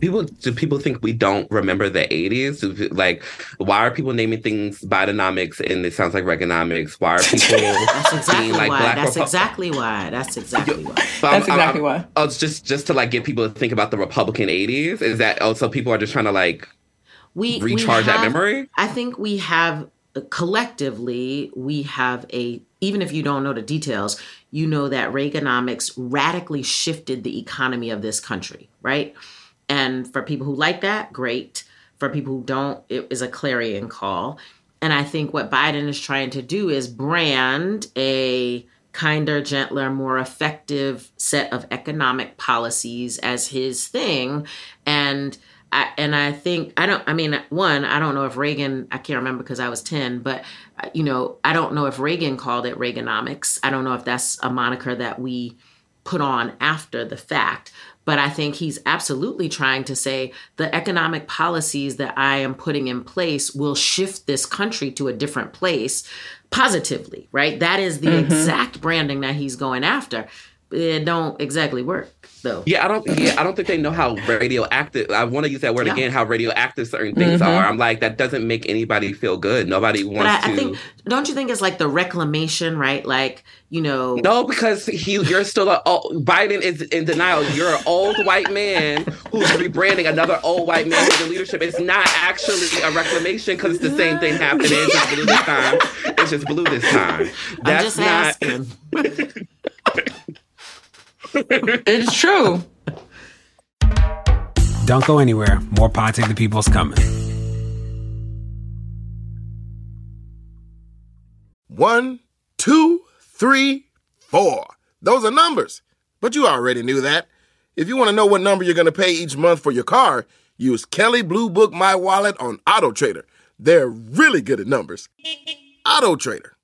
people do people think we don't remember the 80s like why are people naming things bidenomics and it sounds like reaganomics? Why are people that's exactly like why. That's Repu- exactly why. That's exactly why. that's I'm, exactly I'm, why. oh it's just just to like get people to think about the republican 80s is that oh, also people are just trying to like we recharge we have, that memory? I think we have uh, collectively we have a even if you don't know the details you know that reaganomics radically shifted the economy of this country right and for people who like that, great. For people who don't, it is a clarion call. And I think what Biden is trying to do is brand a kinder, gentler, more effective set of economic policies as his thing. And I, and I think I don't. I mean, one, I don't know if Reagan. I can't remember because I was ten, but uh, you know, I don't know if Reagan called it Reaganomics. I don't know if that's a moniker that we put on after the fact. But I think he's absolutely trying to say the economic policies that I am putting in place will shift this country to a different place positively, right? That is the mm-hmm. exact branding that he's going after. it don't exactly work though. Yeah, I don't. Yeah, I don't think they know how radioactive. I want to use that word Yeah. again. How radioactive certain things Mhm. are. I'm like that doesn't make anybody feel good. Nobody wants But I, to. I think, don't you think it's like the reclamation, right? Like, you know, no, because he, you're still a oh, Biden is in denial. You're an old white man who's rebranding another old white man for the leadership. It's not actually a reclamation because it's the same thing happening. It's just blue this time. It's just blue this time. I'm That's just not. asking. It's true. Don't go anywhere. More Pod Save the People's coming. One, two, three, four. Those are numbers. But you already knew that. If you want to know what number you're going to pay each month for your car, use Kelley Blue Book My Wallet on Auto Trader. They're really good at numbers. Auto Trader.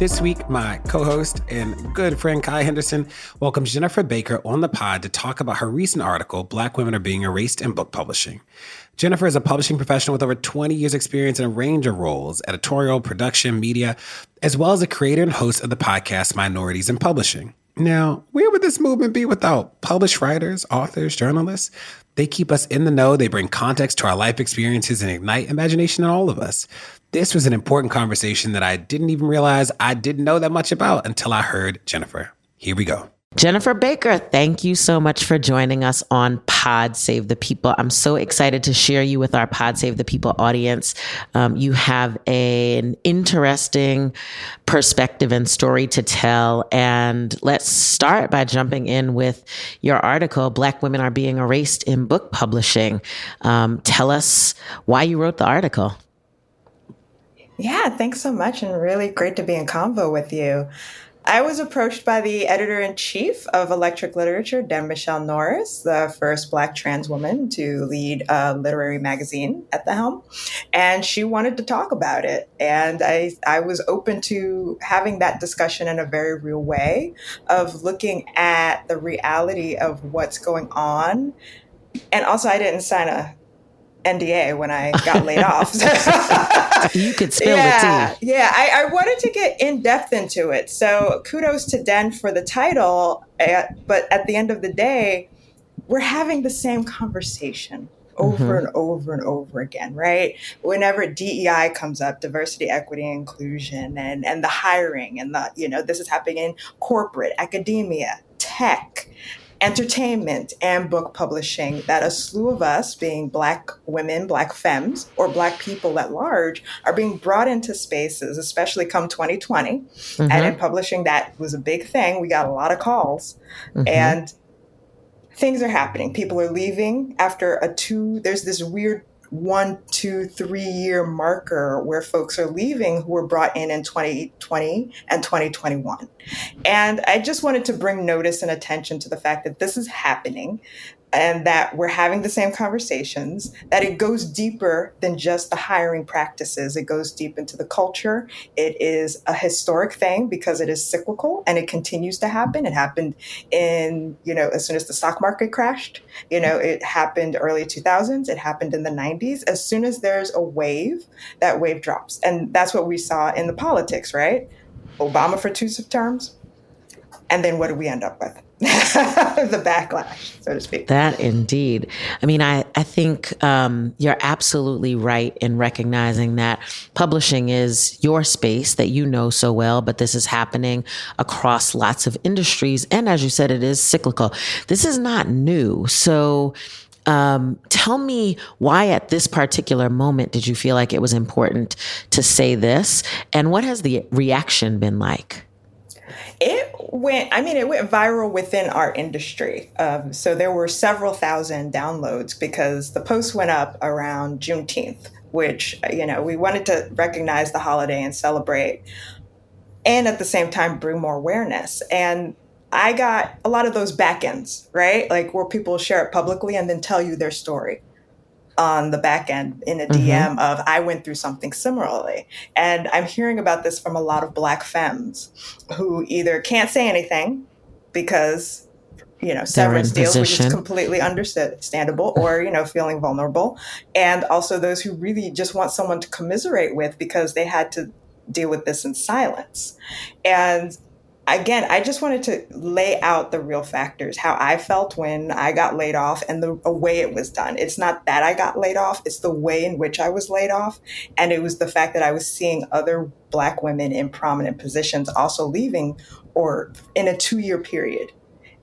This week, my co host and good friend Kaya Henderson welcomes Jennifer Baker on the pod to talk about her recent article, Black Women Are Being Erased in Book Publishing. Jennifer is a publishing professional with over 20 years' experience in a range of roles editorial, production, media, as well as a creator and host of the podcast Minorities in Publishing. Now, where would this movement be without published writers, authors, journalists? They keep us in the know, they bring context to our life experiences and ignite imagination in all of us. This was an important conversation that I didn't even realize I didn't know that much about until I heard Jennifer. Here we go. Jennifer Baker, thank you so much for joining us on Pod Save the People. I'm so excited to share you with our Pod Save the People audience. Um, you have a- an interesting perspective and story to tell. And let's start by jumping in with your article, Black Women Are Being Erased in Book Publishing. Um, tell us why you wrote the article. Yeah, thanks so much, and really great to be in convo with you. I was approached by the editor in chief of Electric Literature, Denne Michele Norris, the first Black trans woman to lead a literary magazine at the helm, and she wanted to talk about it. And I, I was open to having that discussion in a very real way of looking at the reality of what's going on. And also, I didn't sign a NDA when I got laid off. You could spill yeah, the tea. Yeah, I, I wanted to get in depth into it. So kudos to Denne for the title. uh, but at the end of the day, we're having the same conversation over and over and over again, right? Whenever DEI comes up, diversity, equity, inclusion, and, and the hiring, and the, you know, this is happening in corporate, academia, tech, entertainment and book publishing that a slew of us being black women black femmes or black people at large are being brought into spaces especially come 2020 and mm-hmm. in publishing that was a big thing. We got a lot of calls. Mm-hmm. And things are happening. People are leaving after a two there's this weird one, two, three year marker where folks are leaving who were brought in in 2020 and 2021. And I just wanted to bring notice and attention to the fact that this is happening and that we're having the same conversations, that it goes deeper than just the hiring practices. It goes deep into the culture. It is a historic thing because it is cyclical and it continues to happen. It happened in, you know, as soon as the stock market crashed, you know, it happened early 2000s, it happened in the 90s. As soon as there's a wave, that wave drops. And that's what we saw in the politics, right? Obama for two terms. And then what do we end up with? the backlash, so to speak. That indeed. I mean, I, I think um, you're absolutely right in recognizing that publishing is your space that you know so well, but this is happening across lots of industries. And as you said, it is cyclical. This is not new. So, um, tell me why at this particular moment did you feel like it was important to say this? And what has the reaction been like? It went, I mean, it went viral within our industry. Um, so there were several thousand downloads because the post went up around Juneteenth, which, you know, we wanted to recognize the holiday and celebrate and at the same time bring more awareness. And I got a lot of those backends, right? Like where people share it publicly and then tell you their story on the back end in a mm-hmm. DM of I went through something similarly. And I'm hearing about this from a lot of black femmes who either can't say anything because you know severance deals which is completely understandable or you know feeling vulnerable. And also those who really just want someone to commiserate with because they had to deal with this in silence. And again, I just wanted to lay out the real factors, how I felt when I got laid off and the way it was done. It's not that I got laid off, it's the way in which I was laid off. And it was the fact that I was seeing other Black women in prominent positions also leaving or in a two year period.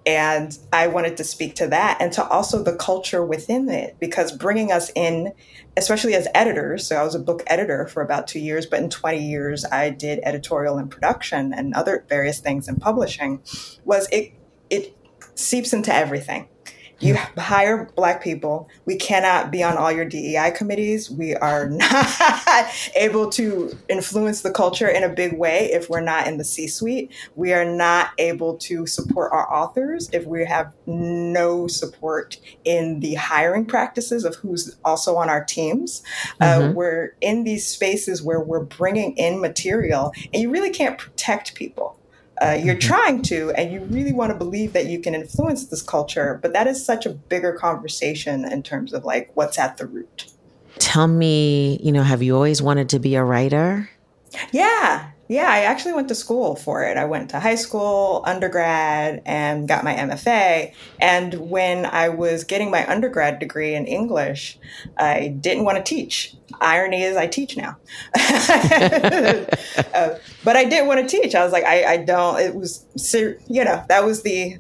And I wanted to speak to that and to also the culture within it, because bringing us in, especially as editors, so I was a book editor for about two years, but in 20 years, I did editorial and production and other various things in publishing, was it, it seeps into everything. You hire black people. We cannot be on all your DEI committees. We are not able to influence the culture in a big way if we're not in the C suite. We are not able to support our authors if we have no support in the hiring practices of who's also on our teams. Uh, mm-hmm. Uh, we're in these spaces where we're bringing in material and you really can't protect people uh, you're mm-hmm. trying to, and you really want to believe that you can influence this culture, but that is such a bigger conversation in terms of like what's at the root. Tell me, you know, have you always wanted to be a writer? Yeah, yeah, I actually went to school for it. I went to high school, undergrad, and got my MFA. And when I was getting my undergrad degree in English, I didn't want to teach. Irony is, I teach now. uh, but I didn't want to teach. I was like, I, I don't. It was, you know, that was the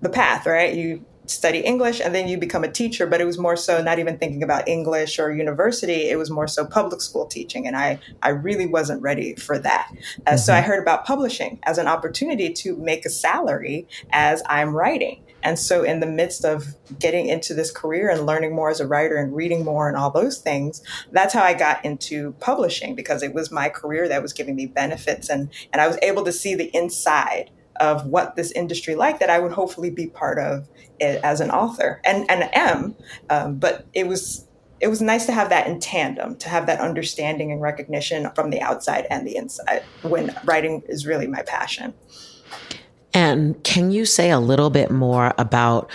the path, right? You study English and then you become a teacher, but it was more so not even thinking about English or university. It was more so public school teaching. And I, I really wasn't ready for that. Uh, mm-hmm. So I heard about publishing as an opportunity to make a salary as I'm writing. And so, in the midst of getting into this career and learning more as a writer and reading more and all those things, that's how I got into publishing because it was my career that was giving me benefits. And, and I was able to see the inside of what this industry like that I would hopefully be part of as an author and and am. Um, but it was it was nice to have that in tandem to have that understanding and recognition from the outside and the inside when writing is really my passion. And can you say a little bit more about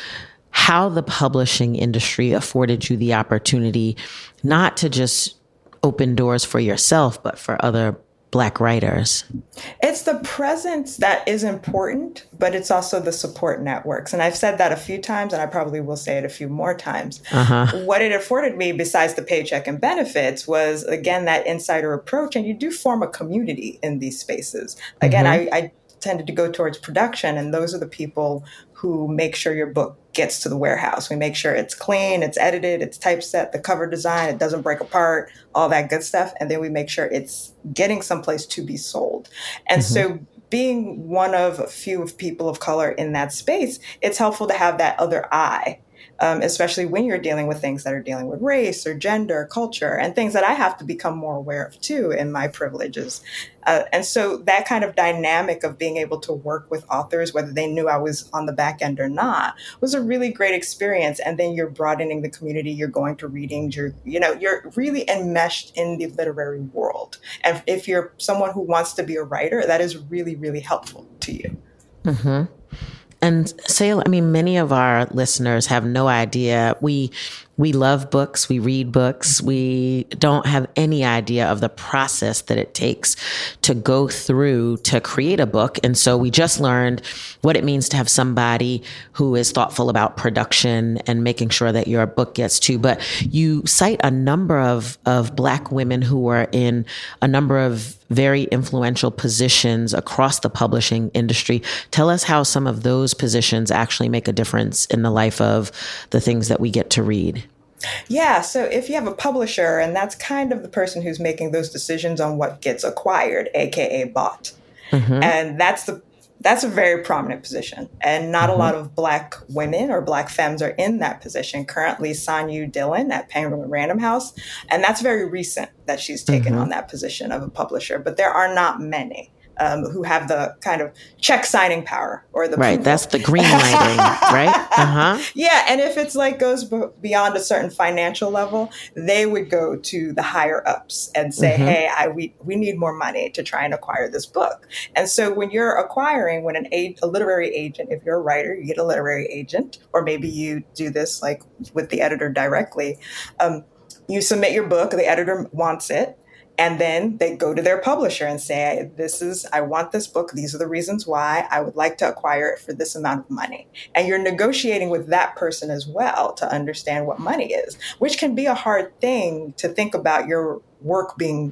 how the publishing industry afforded you the opportunity not to just open doors for yourself but for other Black writers? It's the presence that is important, but it's also the support networks. And I've said that a few times, and I probably will say it a few more times. Uh-huh. What it afforded me, besides the paycheck and benefits, was again that insider approach. And you do form a community in these spaces. Again, mm-hmm. I, I tended to go towards production, and those are the people who make sure your book gets to the warehouse. We make sure it's clean, it's edited, it's typeset, the cover design, it doesn't break apart, all that good stuff. And then we make sure it's getting someplace to be sold. And mm-hmm. so being one of a few of people of color in that space, it's helpful to have that other eye um, especially when you're dealing with things that are dealing with race or gender, culture, and things that I have to become more aware of too in my privileges. Uh, and so that kind of dynamic of being able to work with authors, whether they knew I was on the back end or not, was a really great experience. And then you're broadening the community, you're going to readings, you're, you know, you're really enmeshed in the literary world. And if you're someone who wants to be a writer, that is really, really helpful to you. Mm-hmm. And say, I mean, many of our listeners have no idea. We we love books, we read books, mm-hmm. we don't have any idea of the process that it takes to go through to create a book. And so we just learned what it means to have somebody who is thoughtful about production and making sure that your book gets to. But you cite a number of, of black women who are in a number of very influential positions across the publishing industry. Tell us how some of those positions actually make a difference in the life of the things that we get to read. Yeah, so if you have a publisher, and that's kind of the person who's making those decisions on what gets acquired, aka bought, mm-hmm. and that's the that's a very prominent position, and not mm-hmm. a lot of Black women or Black femmes are in that position. Currently, Sonyu Dillon at Penguin Random House, and that's very recent that she's taken mm-hmm. on that position of a publisher. But there are not many. Um, who have the kind of check signing power or the right. That's the green lighting, right? Uh huh. Yeah, and if it's like goes b- beyond a certain financial level, they would go to the higher ups and say, Mhm. "Hey, I we we need more money to try and acquire this book." And so when you're acquiring, when an a, a literary agent, if you're a writer, you get a literary agent, or maybe you do this like with the editor directly. Um, you submit your book, the editor wants it, and then they go to their publisher and say, This is, I want this book. These are the reasons why I would like to acquire it for this amount of money. And you're negotiating with that person as well to understand what money is, which can be a hard thing to think about your work being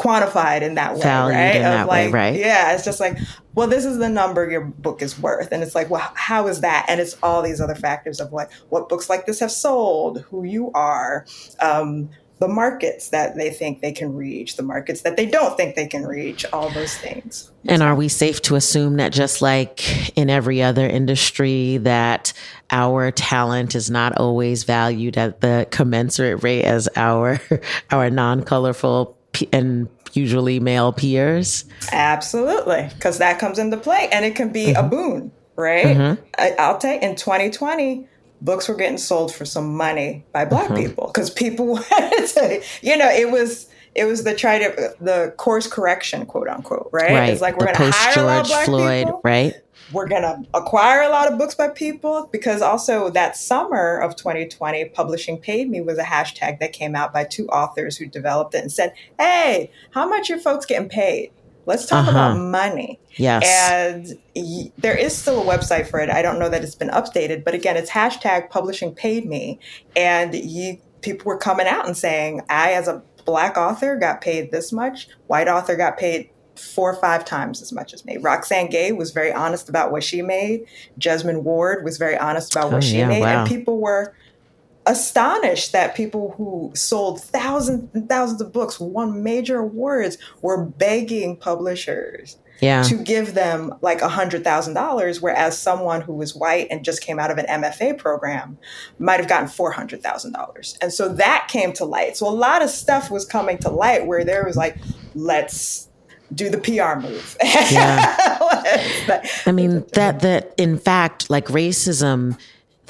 quantified in that way, Valued right? in that way, right. Yeah, it's just like, well, this is the number your book is worth, and it's like, well, how is that? And it's all these other factors of like what books like this have sold, who you are, um, the markets that they think they can reach, the markets that they don't think they can reach, all those things. And are we safe to assume that just like in every other industry that our talent is not always valued at the commensurate rate as our our non-colorful and usually male peers? Absolutely, because that comes into play, and it can be a mm-hmm. boon, right? Mm-hmm. I, I'll take in 2020. Books were getting sold for some money by black uh-huh. people because people wanted to, you know, it was it was the try to the course correction, quote unquote, right? Right. It's like we're going to hire a lot of black Floyd, people. right? We're going to acquire a lot of books by people because also that summer of 2020, Publishing Paid Me was a hashtag that came out by two authors who developed it and said, Hey, how much are folks getting paid? Let's talk Uh-huh. about money. Yes. And y- there is still a website for it. I don't know that it's been updated, but again, it's hashtag publishing paid me. And you, people were coming out and saying, I, as a black author, got paid this much, white author got paid four or five times as much as me. Roxane Gay was very honest about what she made. Jesmyn Ward was very honest about what Oh, she yeah, made. wow. And people were astonished that people who sold thousands and thousands of books, won major awards, were begging publishers Yeah. to give them like a hundred thousand dollars, whereas someone who was white and just came out of an MFA program might have gotten four hundred thousand dollars. And so that came to light. So a lot of stuff was coming to light where there was like, let's do the PR move. Yeah, I mean that that in fact like racism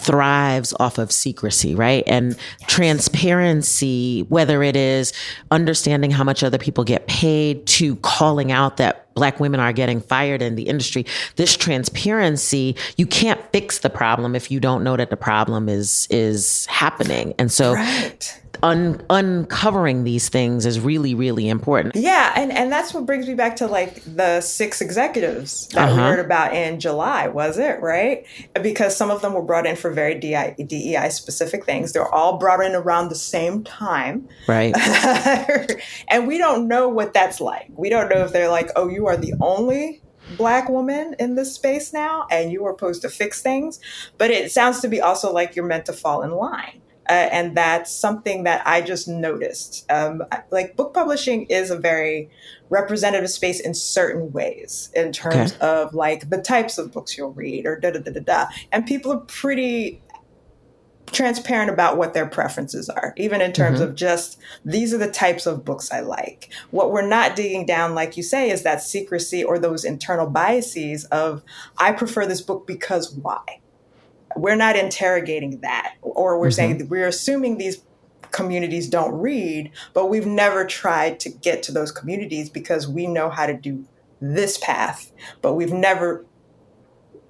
thrives off of secrecy, right? And transparency, whether it is understanding how much other people get paid to calling out that black women are getting fired in the industry. This transparency, you can't fix the problem if you don't know that the problem is is happening. And so right. Un- uncovering these things is really really important. Yeah, and, and that's what brings me back to like the six executives that we Uh-huh. heard about in July, was it, right? Because some of them were brought in for very DI, DEI specific things. They're all brought in around the same time. Right. and we don't know what that's like. We don't know if they're like, oh, you are the only black woman in this space now and you are supposed to fix things. But it sounds to be also like you're meant to fall in line. Uh, and that's something that I just noticed. Um, like book publishing is a very representative space in certain ways, in terms of like the types of books you'll read or da da da da da. And people are pretty transparent about what their preferences are, even in terms Mhm. of just these are the types of books I like. What we're not digging down, like you say, is that secrecy or those internal biases of I prefer this book because why? We're not interrogating that, or we're saying that we're assuming these communities don't read, but we've never tried to get to those communities because we know how to do this path, but we've never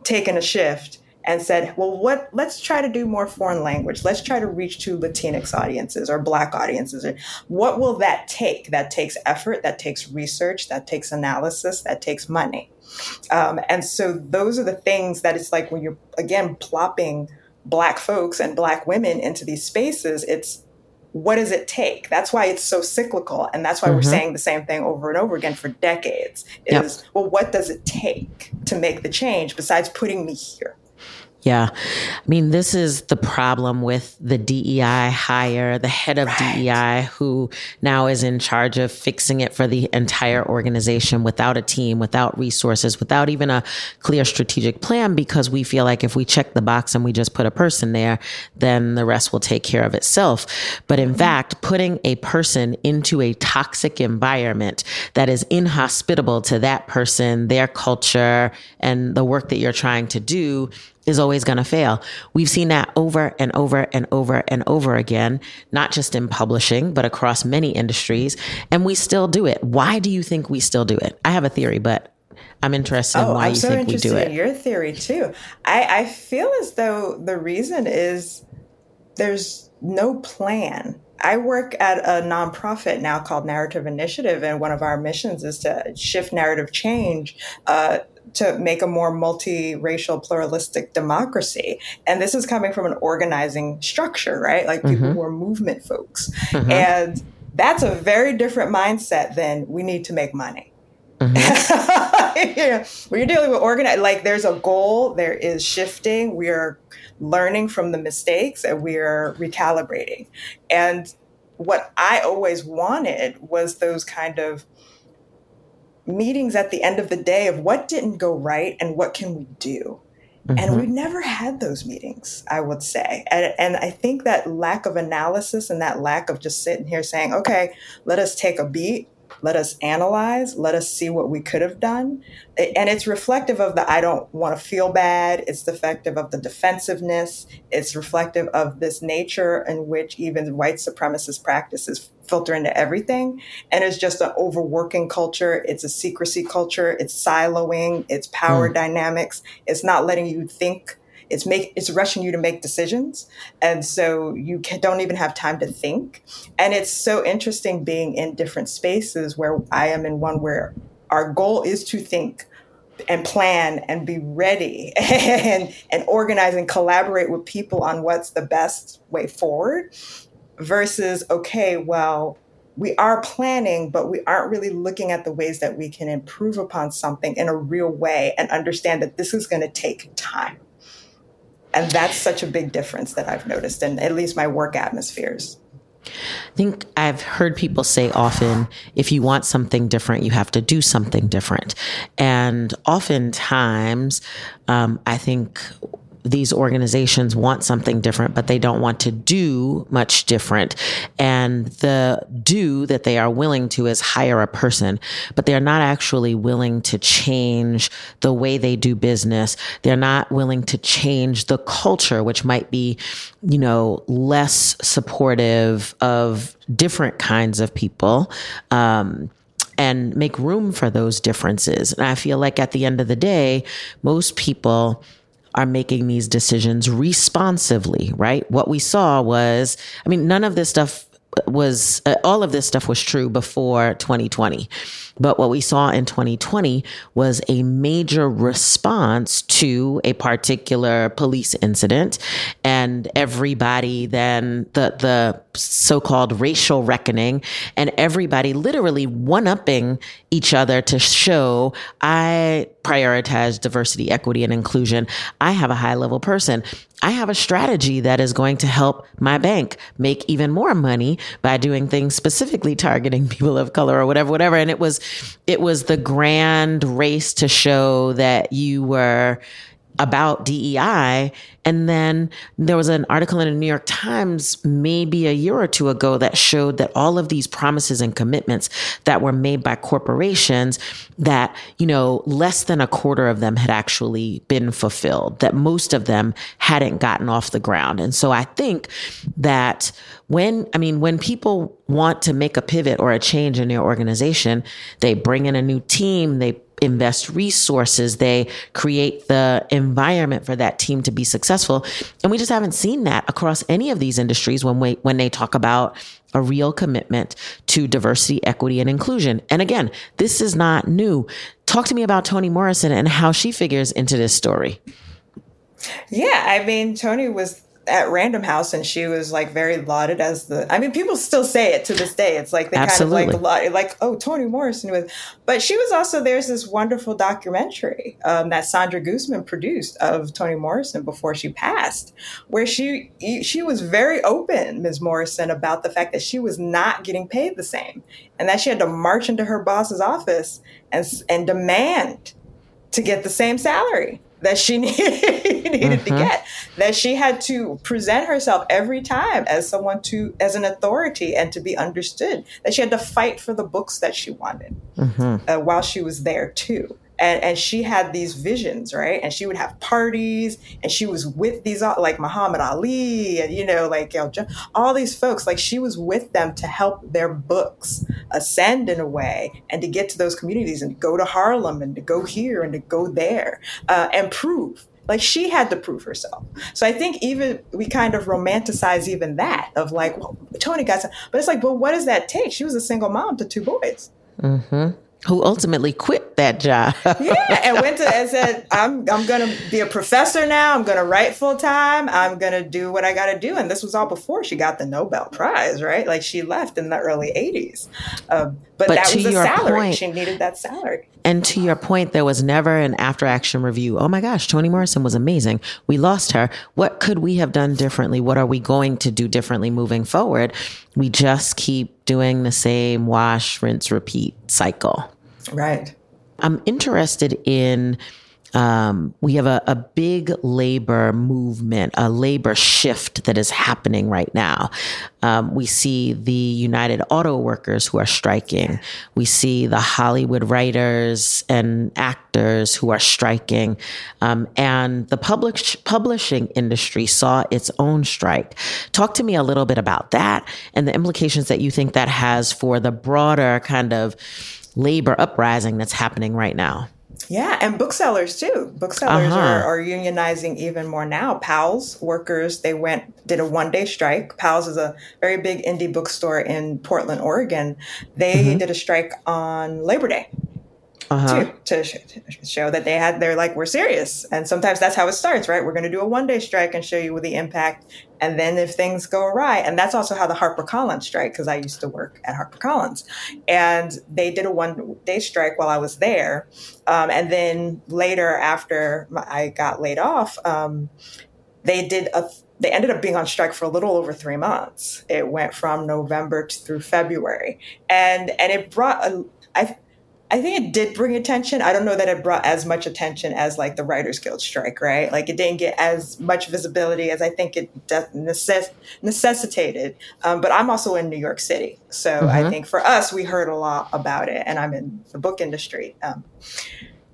taken a shift and said, well, what, let's try to do more foreign language. Let's try to reach to Latinx audiences or Black audiences. What will that take? That takes effort, that takes research, that takes analysis, that takes money. Um, and so those are the things that it's like when you're, again, plopping Black folks and Black women into these spaces, it's what does it take? That's why it's so cyclical. And that's why we're Mhm. saying the same thing over and over again for decades Yep. is, well, what does it take to make the change besides putting me here? Yeah. I mean, this is the problem with the DEI hire, the head of right. DEI, who now is in charge of fixing it for the entire organization without a team, without resources, without even a clear strategic plan, because we feel like if we check the box and we just put a person there, then the rest will take care of itself. But in mm-hmm. fact, putting a person into a toxic environment that is inhospitable to that person, their culture, and the work that you're trying to do is always going to fail. We've seen that over and over and over and over again, not just in publishing, but across many industries. And we still do it. Why do you think we still do it? I have a theory, but I'm interested oh, in why I'm you so think we do it. your theory too. I, I feel as though the reason is there's no plan. I work at a nonprofit now called Narrative Initiative, and one of our missions is to shift narrative change uh, to make a more multiracial, pluralistic democracy. And this is coming from an organizing structure, right? Like people mm-hmm. who are movement folks. Mm-hmm. And that's a very different mindset than we need to make money. Mm-hmm. yeah. When you're dealing with organize, like there's a goal, there is shifting, we are learning from the mistakes and we are recalibrating. And what I always wanted was those kind of meetings at the end of the day of what didn't go right and what can we do. Mm-hmm. And we've never had those meetings, I would say. And, and I think that lack of analysis and that lack of just sitting here saying, okay, let us take a beat let us analyze, let us see what we could have done. And it's reflective of the I don't want to feel bad. It's reflective of the defensiveness. It's reflective of this nature in which even white supremacist practices filter into everything. And it's just an overworking culture. It's a secrecy culture. It's siloing. It's power mm. dynamics. It's not letting you think it's make it's rushing you to make decisions and so you can, don't even have time to think and it's so interesting being in different spaces where i am in one where our goal is to think and plan and be ready and and organize and collaborate with people on what's the best way forward versus okay well we are planning, but we aren't really looking at the ways that we can improve upon something in a real way and understand that this is going to take time. And that's such a big difference that I've noticed in at least my work atmospheres. I think I've heard people say often if you want something different, you have to do something different. And oftentimes, um, I think these organizations want something different, but they don't want to do much different. And the do that they are willing to is hire a person, but they're not actually willing to change the way they do business. They're not willing to change the culture, which might be, you know, less supportive of different kinds of people. Um, and make room for those differences. And I feel like at the end of the day, most people, are making these decisions responsively, right? What we saw was, I mean, none of this stuff was, uh, all of this stuff was true before 2020. But what we saw in 2020 was a major response to a particular police incident. And everybody then, the, the so-called racial reckoning and everybody literally one-upping each other to show I prioritize diversity, equity, and inclusion. I have a high level person. I have a strategy that is going to help my bank make even more money by doing things specifically targeting people of color or whatever, whatever. And it was, it was the grand race to show that you were about DEI. And then there was an article in the New York Times maybe a year or two ago that showed that all of these promises and commitments that were made by corporations that, you know, less than a quarter of them had actually been fulfilled, that most of them hadn't gotten off the ground. And so I think that when, I mean, when people want to make a pivot or a change in their organization, they bring in a new team, they invest resources, they create the environment for that team to be successful. And we just haven't seen that across any of these industries when we, when they talk about a real commitment to diversity, equity, and inclusion. And again, this is not new. Talk to me about Toni Morrison and how she figures into this story. Yeah, I mean, Tony was at Random House, and she was like very lauded as the. I mean, people still say it to this day. It's like they Absolutely. kind of like like oh Toni Morrison was, but she was also there's this wonderful documentary um, that Sandra Guzman produced of Toni Morrison before she passed, where she she was very open, Ms. Morrison, about the fact that she was not getting paid the same, and that she had to march into her boss's office and and demand to get the same salary that she needed, needed to get that she had to present herself every time as someone to as an authority and to be understood that she had to fight for the books that she wanted uh, while she was there too and, and she had these visions right and she would have parties and she was with these uh, like muhammad ali and you know like all these folks like she was with them to help their books ascend in a way and to get to those communities and go to harlem and to go here and to go there uh, and prove like she had to prove herself. So I think even we kind of romanticize even that of like, well, Toni got some, but it's like, but what does that take? She was a single mom to two boys. Who ultimately quit that job. Yeah, and went to and said, "I'm I'm gonna be a professor now. I'm gonna write full time. I'm gonna do what I got to do." And this was all before she got the Nobel Prize, right? Like she left in the early '80s, um, but, But that to was a your salary. point- she needed that salary. And to your point, there was never an after action review. Oh my gosh, Toni Morrison was amazing. We lost her. What could we have done differently? What are we going to do differently moving forward? We just keep doing the same wash, rinse, repeat cycle. Right. I'm interested in um, we have a, a big labor movement, a labor shift that is happening right now. Um, we see the United Auto Workers who are striking. We see the Hollywood writers and actors who are striking. Um, and the publish, publishing industry saw its own strike. Talk to me a little bit about that and the implications that you think that has for the broader kind of labor uprising that's happening right now. Yeah, and booksellers too. Booksellers Uh-huh. are, are unionizing even more now. Powell's workers, they went, did a one day strike. Powell's is a very big indie bookstore in Portland, Oregon. They did a strike on Labor Day. Too, to, to show that they had, they're like, we're serious. And sometimes that's how it starts, right? We're going to do a one day strike and show you the impact. And then if things go awry, and that's also how the HarperCollins strike, because I used to work at HarperCollins. And they did a one day strike while I was there. Um, and then later, after my- I got laid off, um, they did a they ended up being on strike for a little over three months. It went from November to, through February, and and it brought a, I I think it did bring attention. I don't know that it brought as much attention as like the Writers Guild strike, right? Like it didn't get as much visibility as I think it de- necess- necessitated. Um, but I'm also in New York City, so I think for us we heard a lot about it, and I'm in the book industry. Um,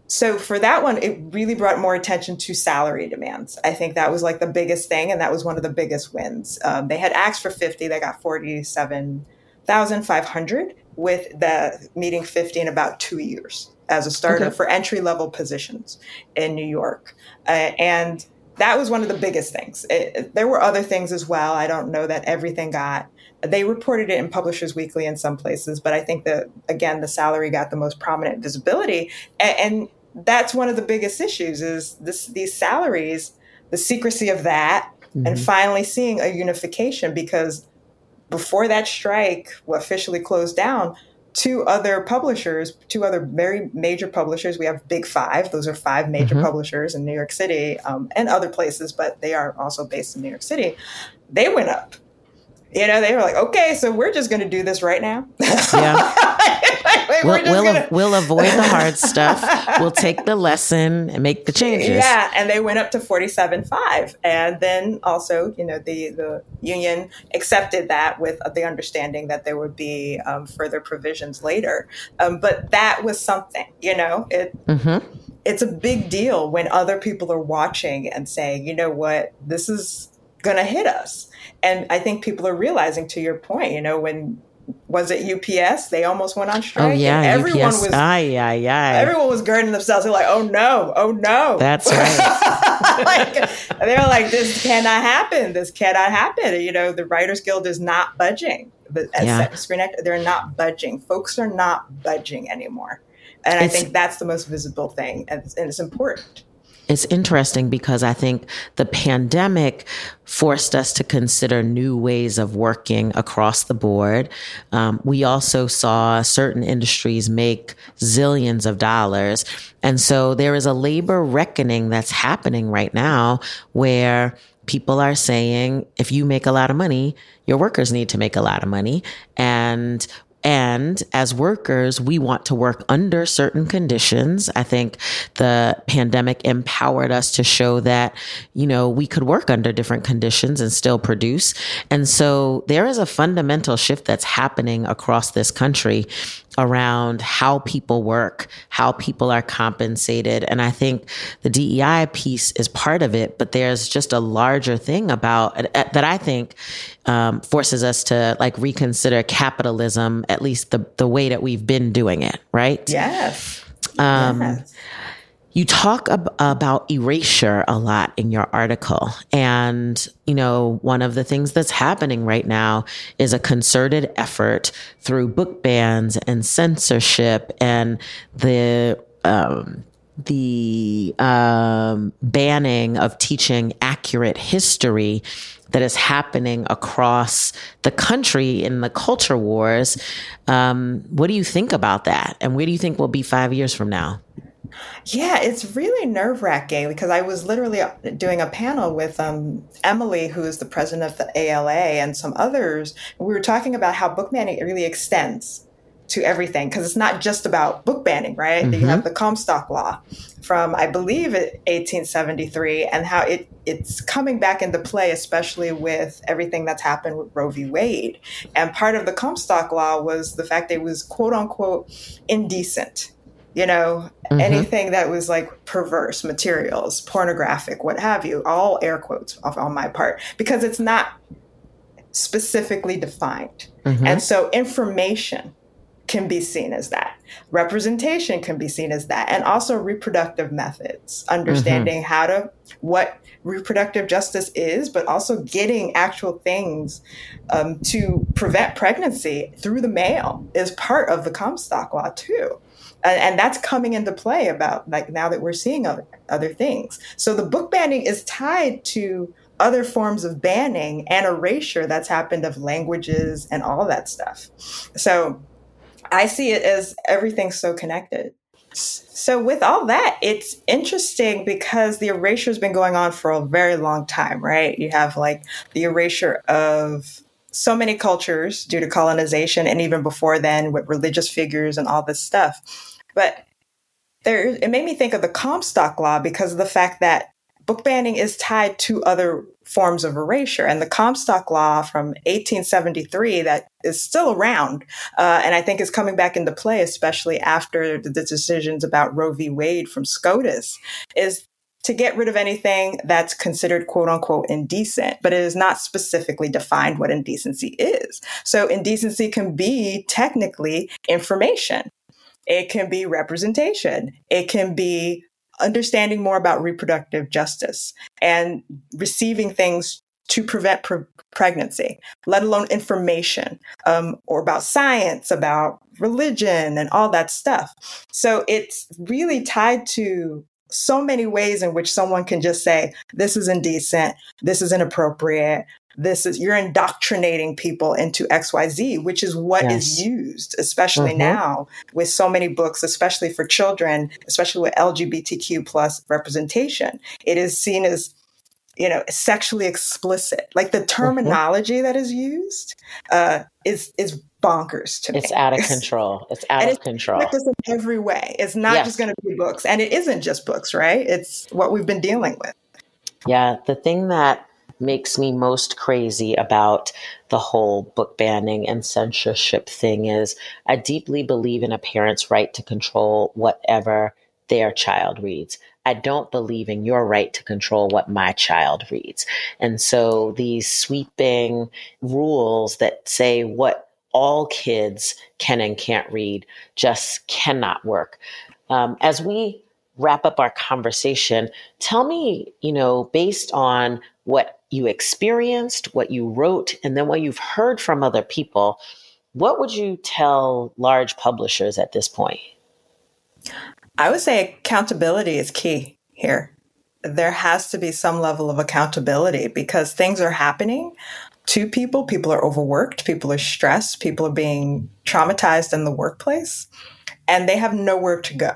so for that one, it really brought more attention to salary demands. I think that was like the biggest thing, and that was one of the biggest wins. Um, they had asked for fifty, they got forty-seven thousand five hundred, with the meeting fifty in about two years as a starter for entry level positions in New York, uh, and that was one of the biggest things. It, there were other things as well. I don't know that everything got. They reported it in Publishers Weekly in some places, but I think that again the salary got the most prominent visibility, and, and that's one of the biggest issues is this these salaries, the secrecy of that, and finally seeing a unification because before that strike officially closed down, two other publishers, two other very major publishers. We have Big Five; those are five major publishers in New York City um, and other places, but they are also based in New York City. They went up. You know, they were like, "Okay, so we're just going to do this right now." Yeah. Like, We'll, we'll, gonna- we'll avoid the hard stuff. We'll take the lesson and make the changes. Yeah, and they went up to forty-seven five, and then also, you know, the the union accepted that with the understanding that there would be um, further provisions later. Um, but that was something, you know, it. It's a big deal when other people are watching and saying, you know what, this is going to hit us. And I think people are realizing, to your point, you know, when was it UPS? They almost went on strike. Oh yeah, and everyone UPS. was ay. everyone was girding themselves. They're like, oh no, oh no. That's right. like they're like, this cannot happen. This cannot happen. You know, the Writers Guild is not budging. As Yeah. Screen Actor, they're not budging. Folks are not budging anymore. And I think that's the most visible thing, and it's, and it's important. It's interesting because I think the pandemic forced us to consider new ways of working across the board. Um, we also saw certain industries make zillions of dollars. And so there is a labor reckoning that's happening right now where people are saying if you make a lot of money, your workers need to make a lot of money. And and as workers, we want to work under certain conditions. I think the pandemic empowered us to show that, you know, we could work under different conditions and still produce. And so there is a fundamental shift that's happening across this country around how people work, how people are compensated. And I think the DEI piece is part of it, but there's just a larger thing about uh, that I think um, forces us to like reconsider capitalism, at least the, the way that we've been doing it, right? Yes. Um, yes. You talk ab- about erasure a lot in your article. And, you know, one of the things that's happening right now is a concerted effort through book bans and censorship and the, um, the um, banning of teaching accurate history that is happening across the country in the culture wars. Um, what do you think about that? And where do you think we'll be five years from now? Yeah, it's really nerve wracking because I was literally doing a panel with um, Emily, who is the president of the ALA, and some others. We were talking about how book banning really extends to everything because it's not just about book banning, right? Mm-hmm. You have the Comstock Law from, I believe, 1873, and how it it's coming back into play, especially with everything that's happened with Roe v. Wade. And part of the Comstock Law was the fact that it was quote unquote indecent you know, mm-hmm. anything that was like perverse materials, pornographic, what have you, all air quotes on my part, because it's not specifically defined. Mm-hmm. And so information can be seen as that. Representation can be seen as that. And also reproductive methods, understanding mm-hmm. how to, what reproductive justice is, but also getting actual things um, to prevent pregnancy through the mail is part of the Comstock Law, too and that's coming into play about like now that we're seeing other, other things. So the book banning is tied to other forms of banning and erasure that's happened of languages and all that stuff. So i see it as everything's so connected. So with all that it's interesting because the erasure has been going on for a very long time right? You have like the erasure of so many cultures due to colonization and even before then with religious figures and all this stuff but there, it made me think of the Comstock Law because of the fact that book banning is tied to other forms of erasure. And the Comstock Law from 1873 that is still around, uh, and I think is coming back into play, especially after the decisions about Roe v. Wade from SCOTUS, is to get rid of anything that's considered quote unquote indecent, but it is not specifically defined what indecency is. So indecency can be technically information. It can be representation. It can be understanding more about reproductive justice and receiving things to prevent pre- pregnancy, let alone information um, or about science, about religion, and all that stuff. So it's really tied to so many ways in which someone can just say, this is indecent, this is inappropriate, this is you're indoctrinating people into xyz which is what yes. is used especially mm-hmm. now with so many books especially for children especially with lgbtq plus representation it is seen as you know sexually explicit like the mm-hmm. terminology mm-hmm. that is used uh, is is bonkers to me it's out of control it's out and of control in every way it's not yes. just going to be books and it isn't just books right it's what we've been dealing with yeah the thing that makes me most crazy about the whole book banning and censorship thing is I deeply believe in a parent's right to control whatever their child reads. I don't believe in your right to control what my child reads. And so these sweeping rules that say what all kids can and can't read just cannot work. Um, as we wrap up our conversation, tell me, you know, based on what you experienced, what you wrote, and then what you've heard from other people, what would you tell large publishers at this point? I would say accountability is key here. there has to be some level of accountability because things are happening to people. People are overworked, people are stressed, people are being traumatized in the workplace, and they have nowhere to go.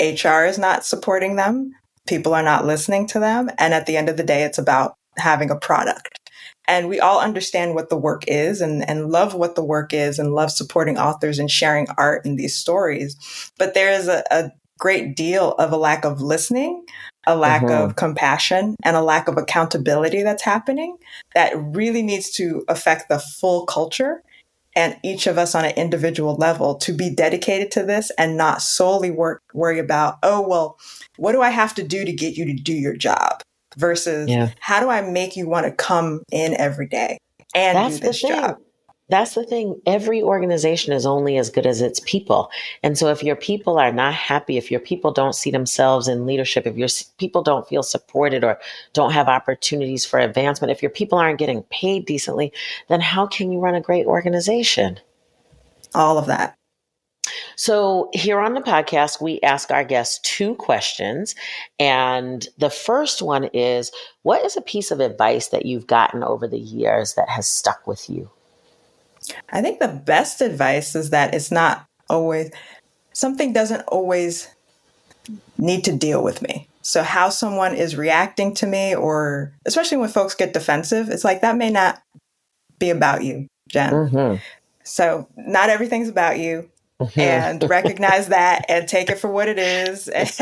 HR is not supporting them, people are not listening to them. And at the end of the day, it's about having a product. And we all understand what the work is and, and love what the work is and love supporting authors and sharing art in these stories. But there is a, a great deal of a lack of listening, a lack mm-hmm. of compassion, and a lack of accountability that's happening that really needs to affect the full culture and each of us on an individual level to be dedicated to this and not solely work worry about oh well what do i have to do to get you to do your job? Versus yeah. how do i make you want to come in every day and That's do this job that's the thing. Every organization is only as good as its people. And so if your people are not happy, if your people don't see themselves in leadership, if your people don't feel supported or don't have opportunities for advancement, if your people aren't getting paid decently, then how can you run a great organization? All of that. So, here on the podcast, we ask our guests two questions. And the first one is What is a piece of advice that you've gotten over the years that has stuck with you? I think the best advice is that it's not always, something doesn't always need to deal with me. So, how someone is reacting to me, or especially when folks get defensive, it's like that may not be about you, Jen. Mm-hmm. So, not everything's about you. Mm-hmm. and recognize that and take it for what it is. it's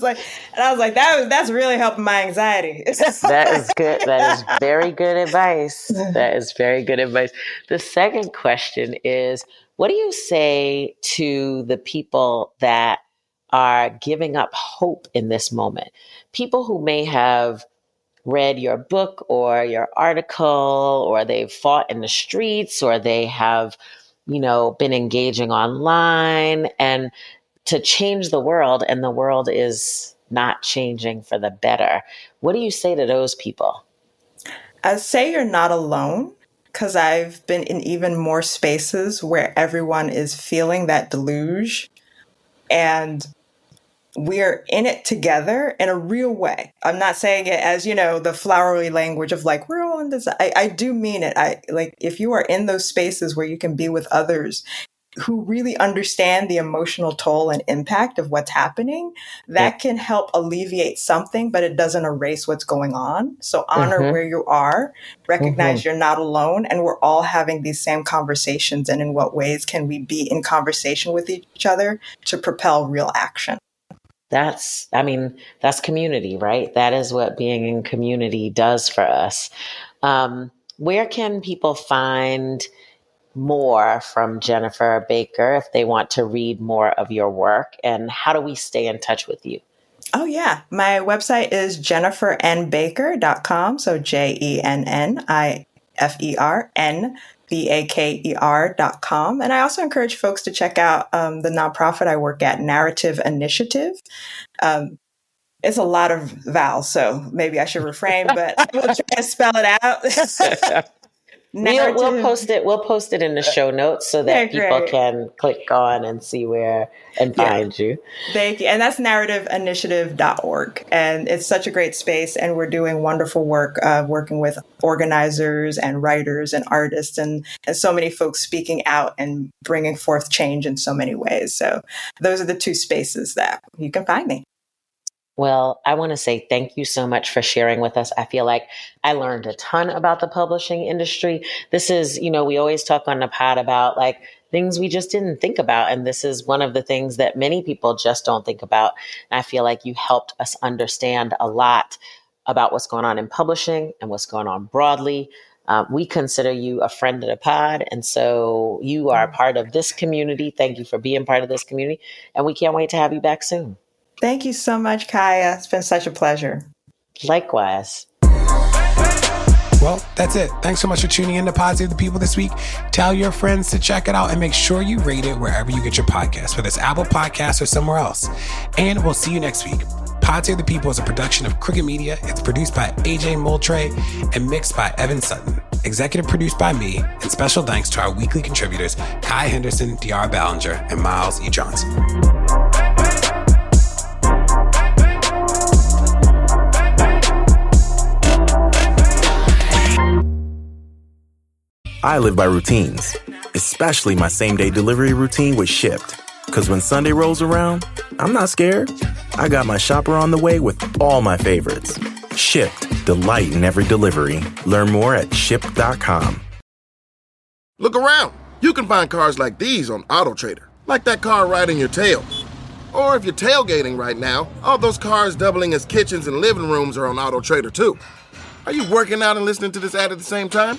like, and I was like, that was that's really helping my anxiety. that is good. That is very good advice. That is very good advice. The second question is, what do you say to the people that are giving up hope in this moment? People who may have read your book or your article, or they've fought in the streets, or they have you know, been engaging online and to change the world, and the world is not changing for the better. What do you say to those people? I say you're not alone because I've been in even more spaces where everyone is feeling that deluge. And we're in it together in a real way. I'm not saying it as, you know, the flowery language of like, we're all in this. I, I do mean it. I like if you are in those spaces where you can be with others who really understand the emotional toll and impact of what's happening, that yeah. can help alleviate something, but it doesn't erase what's going on. So honor mm-hmm. where you are, recognize mm-hmm. you're not alone, and we're all having these same conversations. And in what ways can we be in conversation with each other to propel real action? That's i mean that's community right that is what being in community does for us um, where can people find more from jennifer baker if they want to read more of your work and how do we stay in touch with you Oh, yeah. My website is jennifernbaker.com. So J E N N I F E R N B-A-K-E-R dot com. And I also encourage folks to check out um, the nonprofit I work at, Narrative Initiative. Um, it's a lot of vowels, so maybe I should refrain, but I will try to spell it out. We'll, we'll, post it. We'll post it in the show notes so that people can click on and see where and find yeah. you. Thank you. And that's narrativeinitiative.org. And it's such a great space. And we're doing wonderful work, uh, working with organizers and writers and artists and, and so many folks speaking out and bringing forth change in so many ways. So those are the two spaces that you can find me. Well, I want to say thank you so much for sharing with us. I feel like I learned a ton about the publishing industry. This is, you know, we always talk on the pod about like things we just didn't think about. And this is one of the things that many people just don't think about. And I feel like you helped us understand a lot about what's going on in publishing and what's going on broadly. Um, we consider you a friend of the pod. And so you are part of this community. Thank you for being part of this community. And we can't wait to have you back soon. Thank you so much, Kaya. It's been such a pleasure. Likewise. Well, that's it. Thanks so much for tuning in to Pod Save the People this week. Tell your friends to check it out and make sure you rate it wherever you get your podcast, whether it's Apple Podcasts or somewhere else. And we'll see you next week. Pod Save the People is a production of Crooked Media. It's produced by AJ Moultrie and mixed by Evan Sutton. Executive produced by me, and special thanks to our weekly contributors, Kaya Henderson, De'Ara Balenger, and Myles E. Johnson. I live by routines, especially my same day delivery routine with Shipt. Because when Sunday rolls around, I'm not scared. I got my shopper on the way with all my favorites. Shipt, delight in every delivery. Learn more at shipt.com. Look around. You can find cars like these on AutoTrader, like that car riding your tail. Or if you're tailgating right now, all those cars doubling as kitchens and living rooms are on AutoTrader too. Are you working out and listening to this ad at the same time?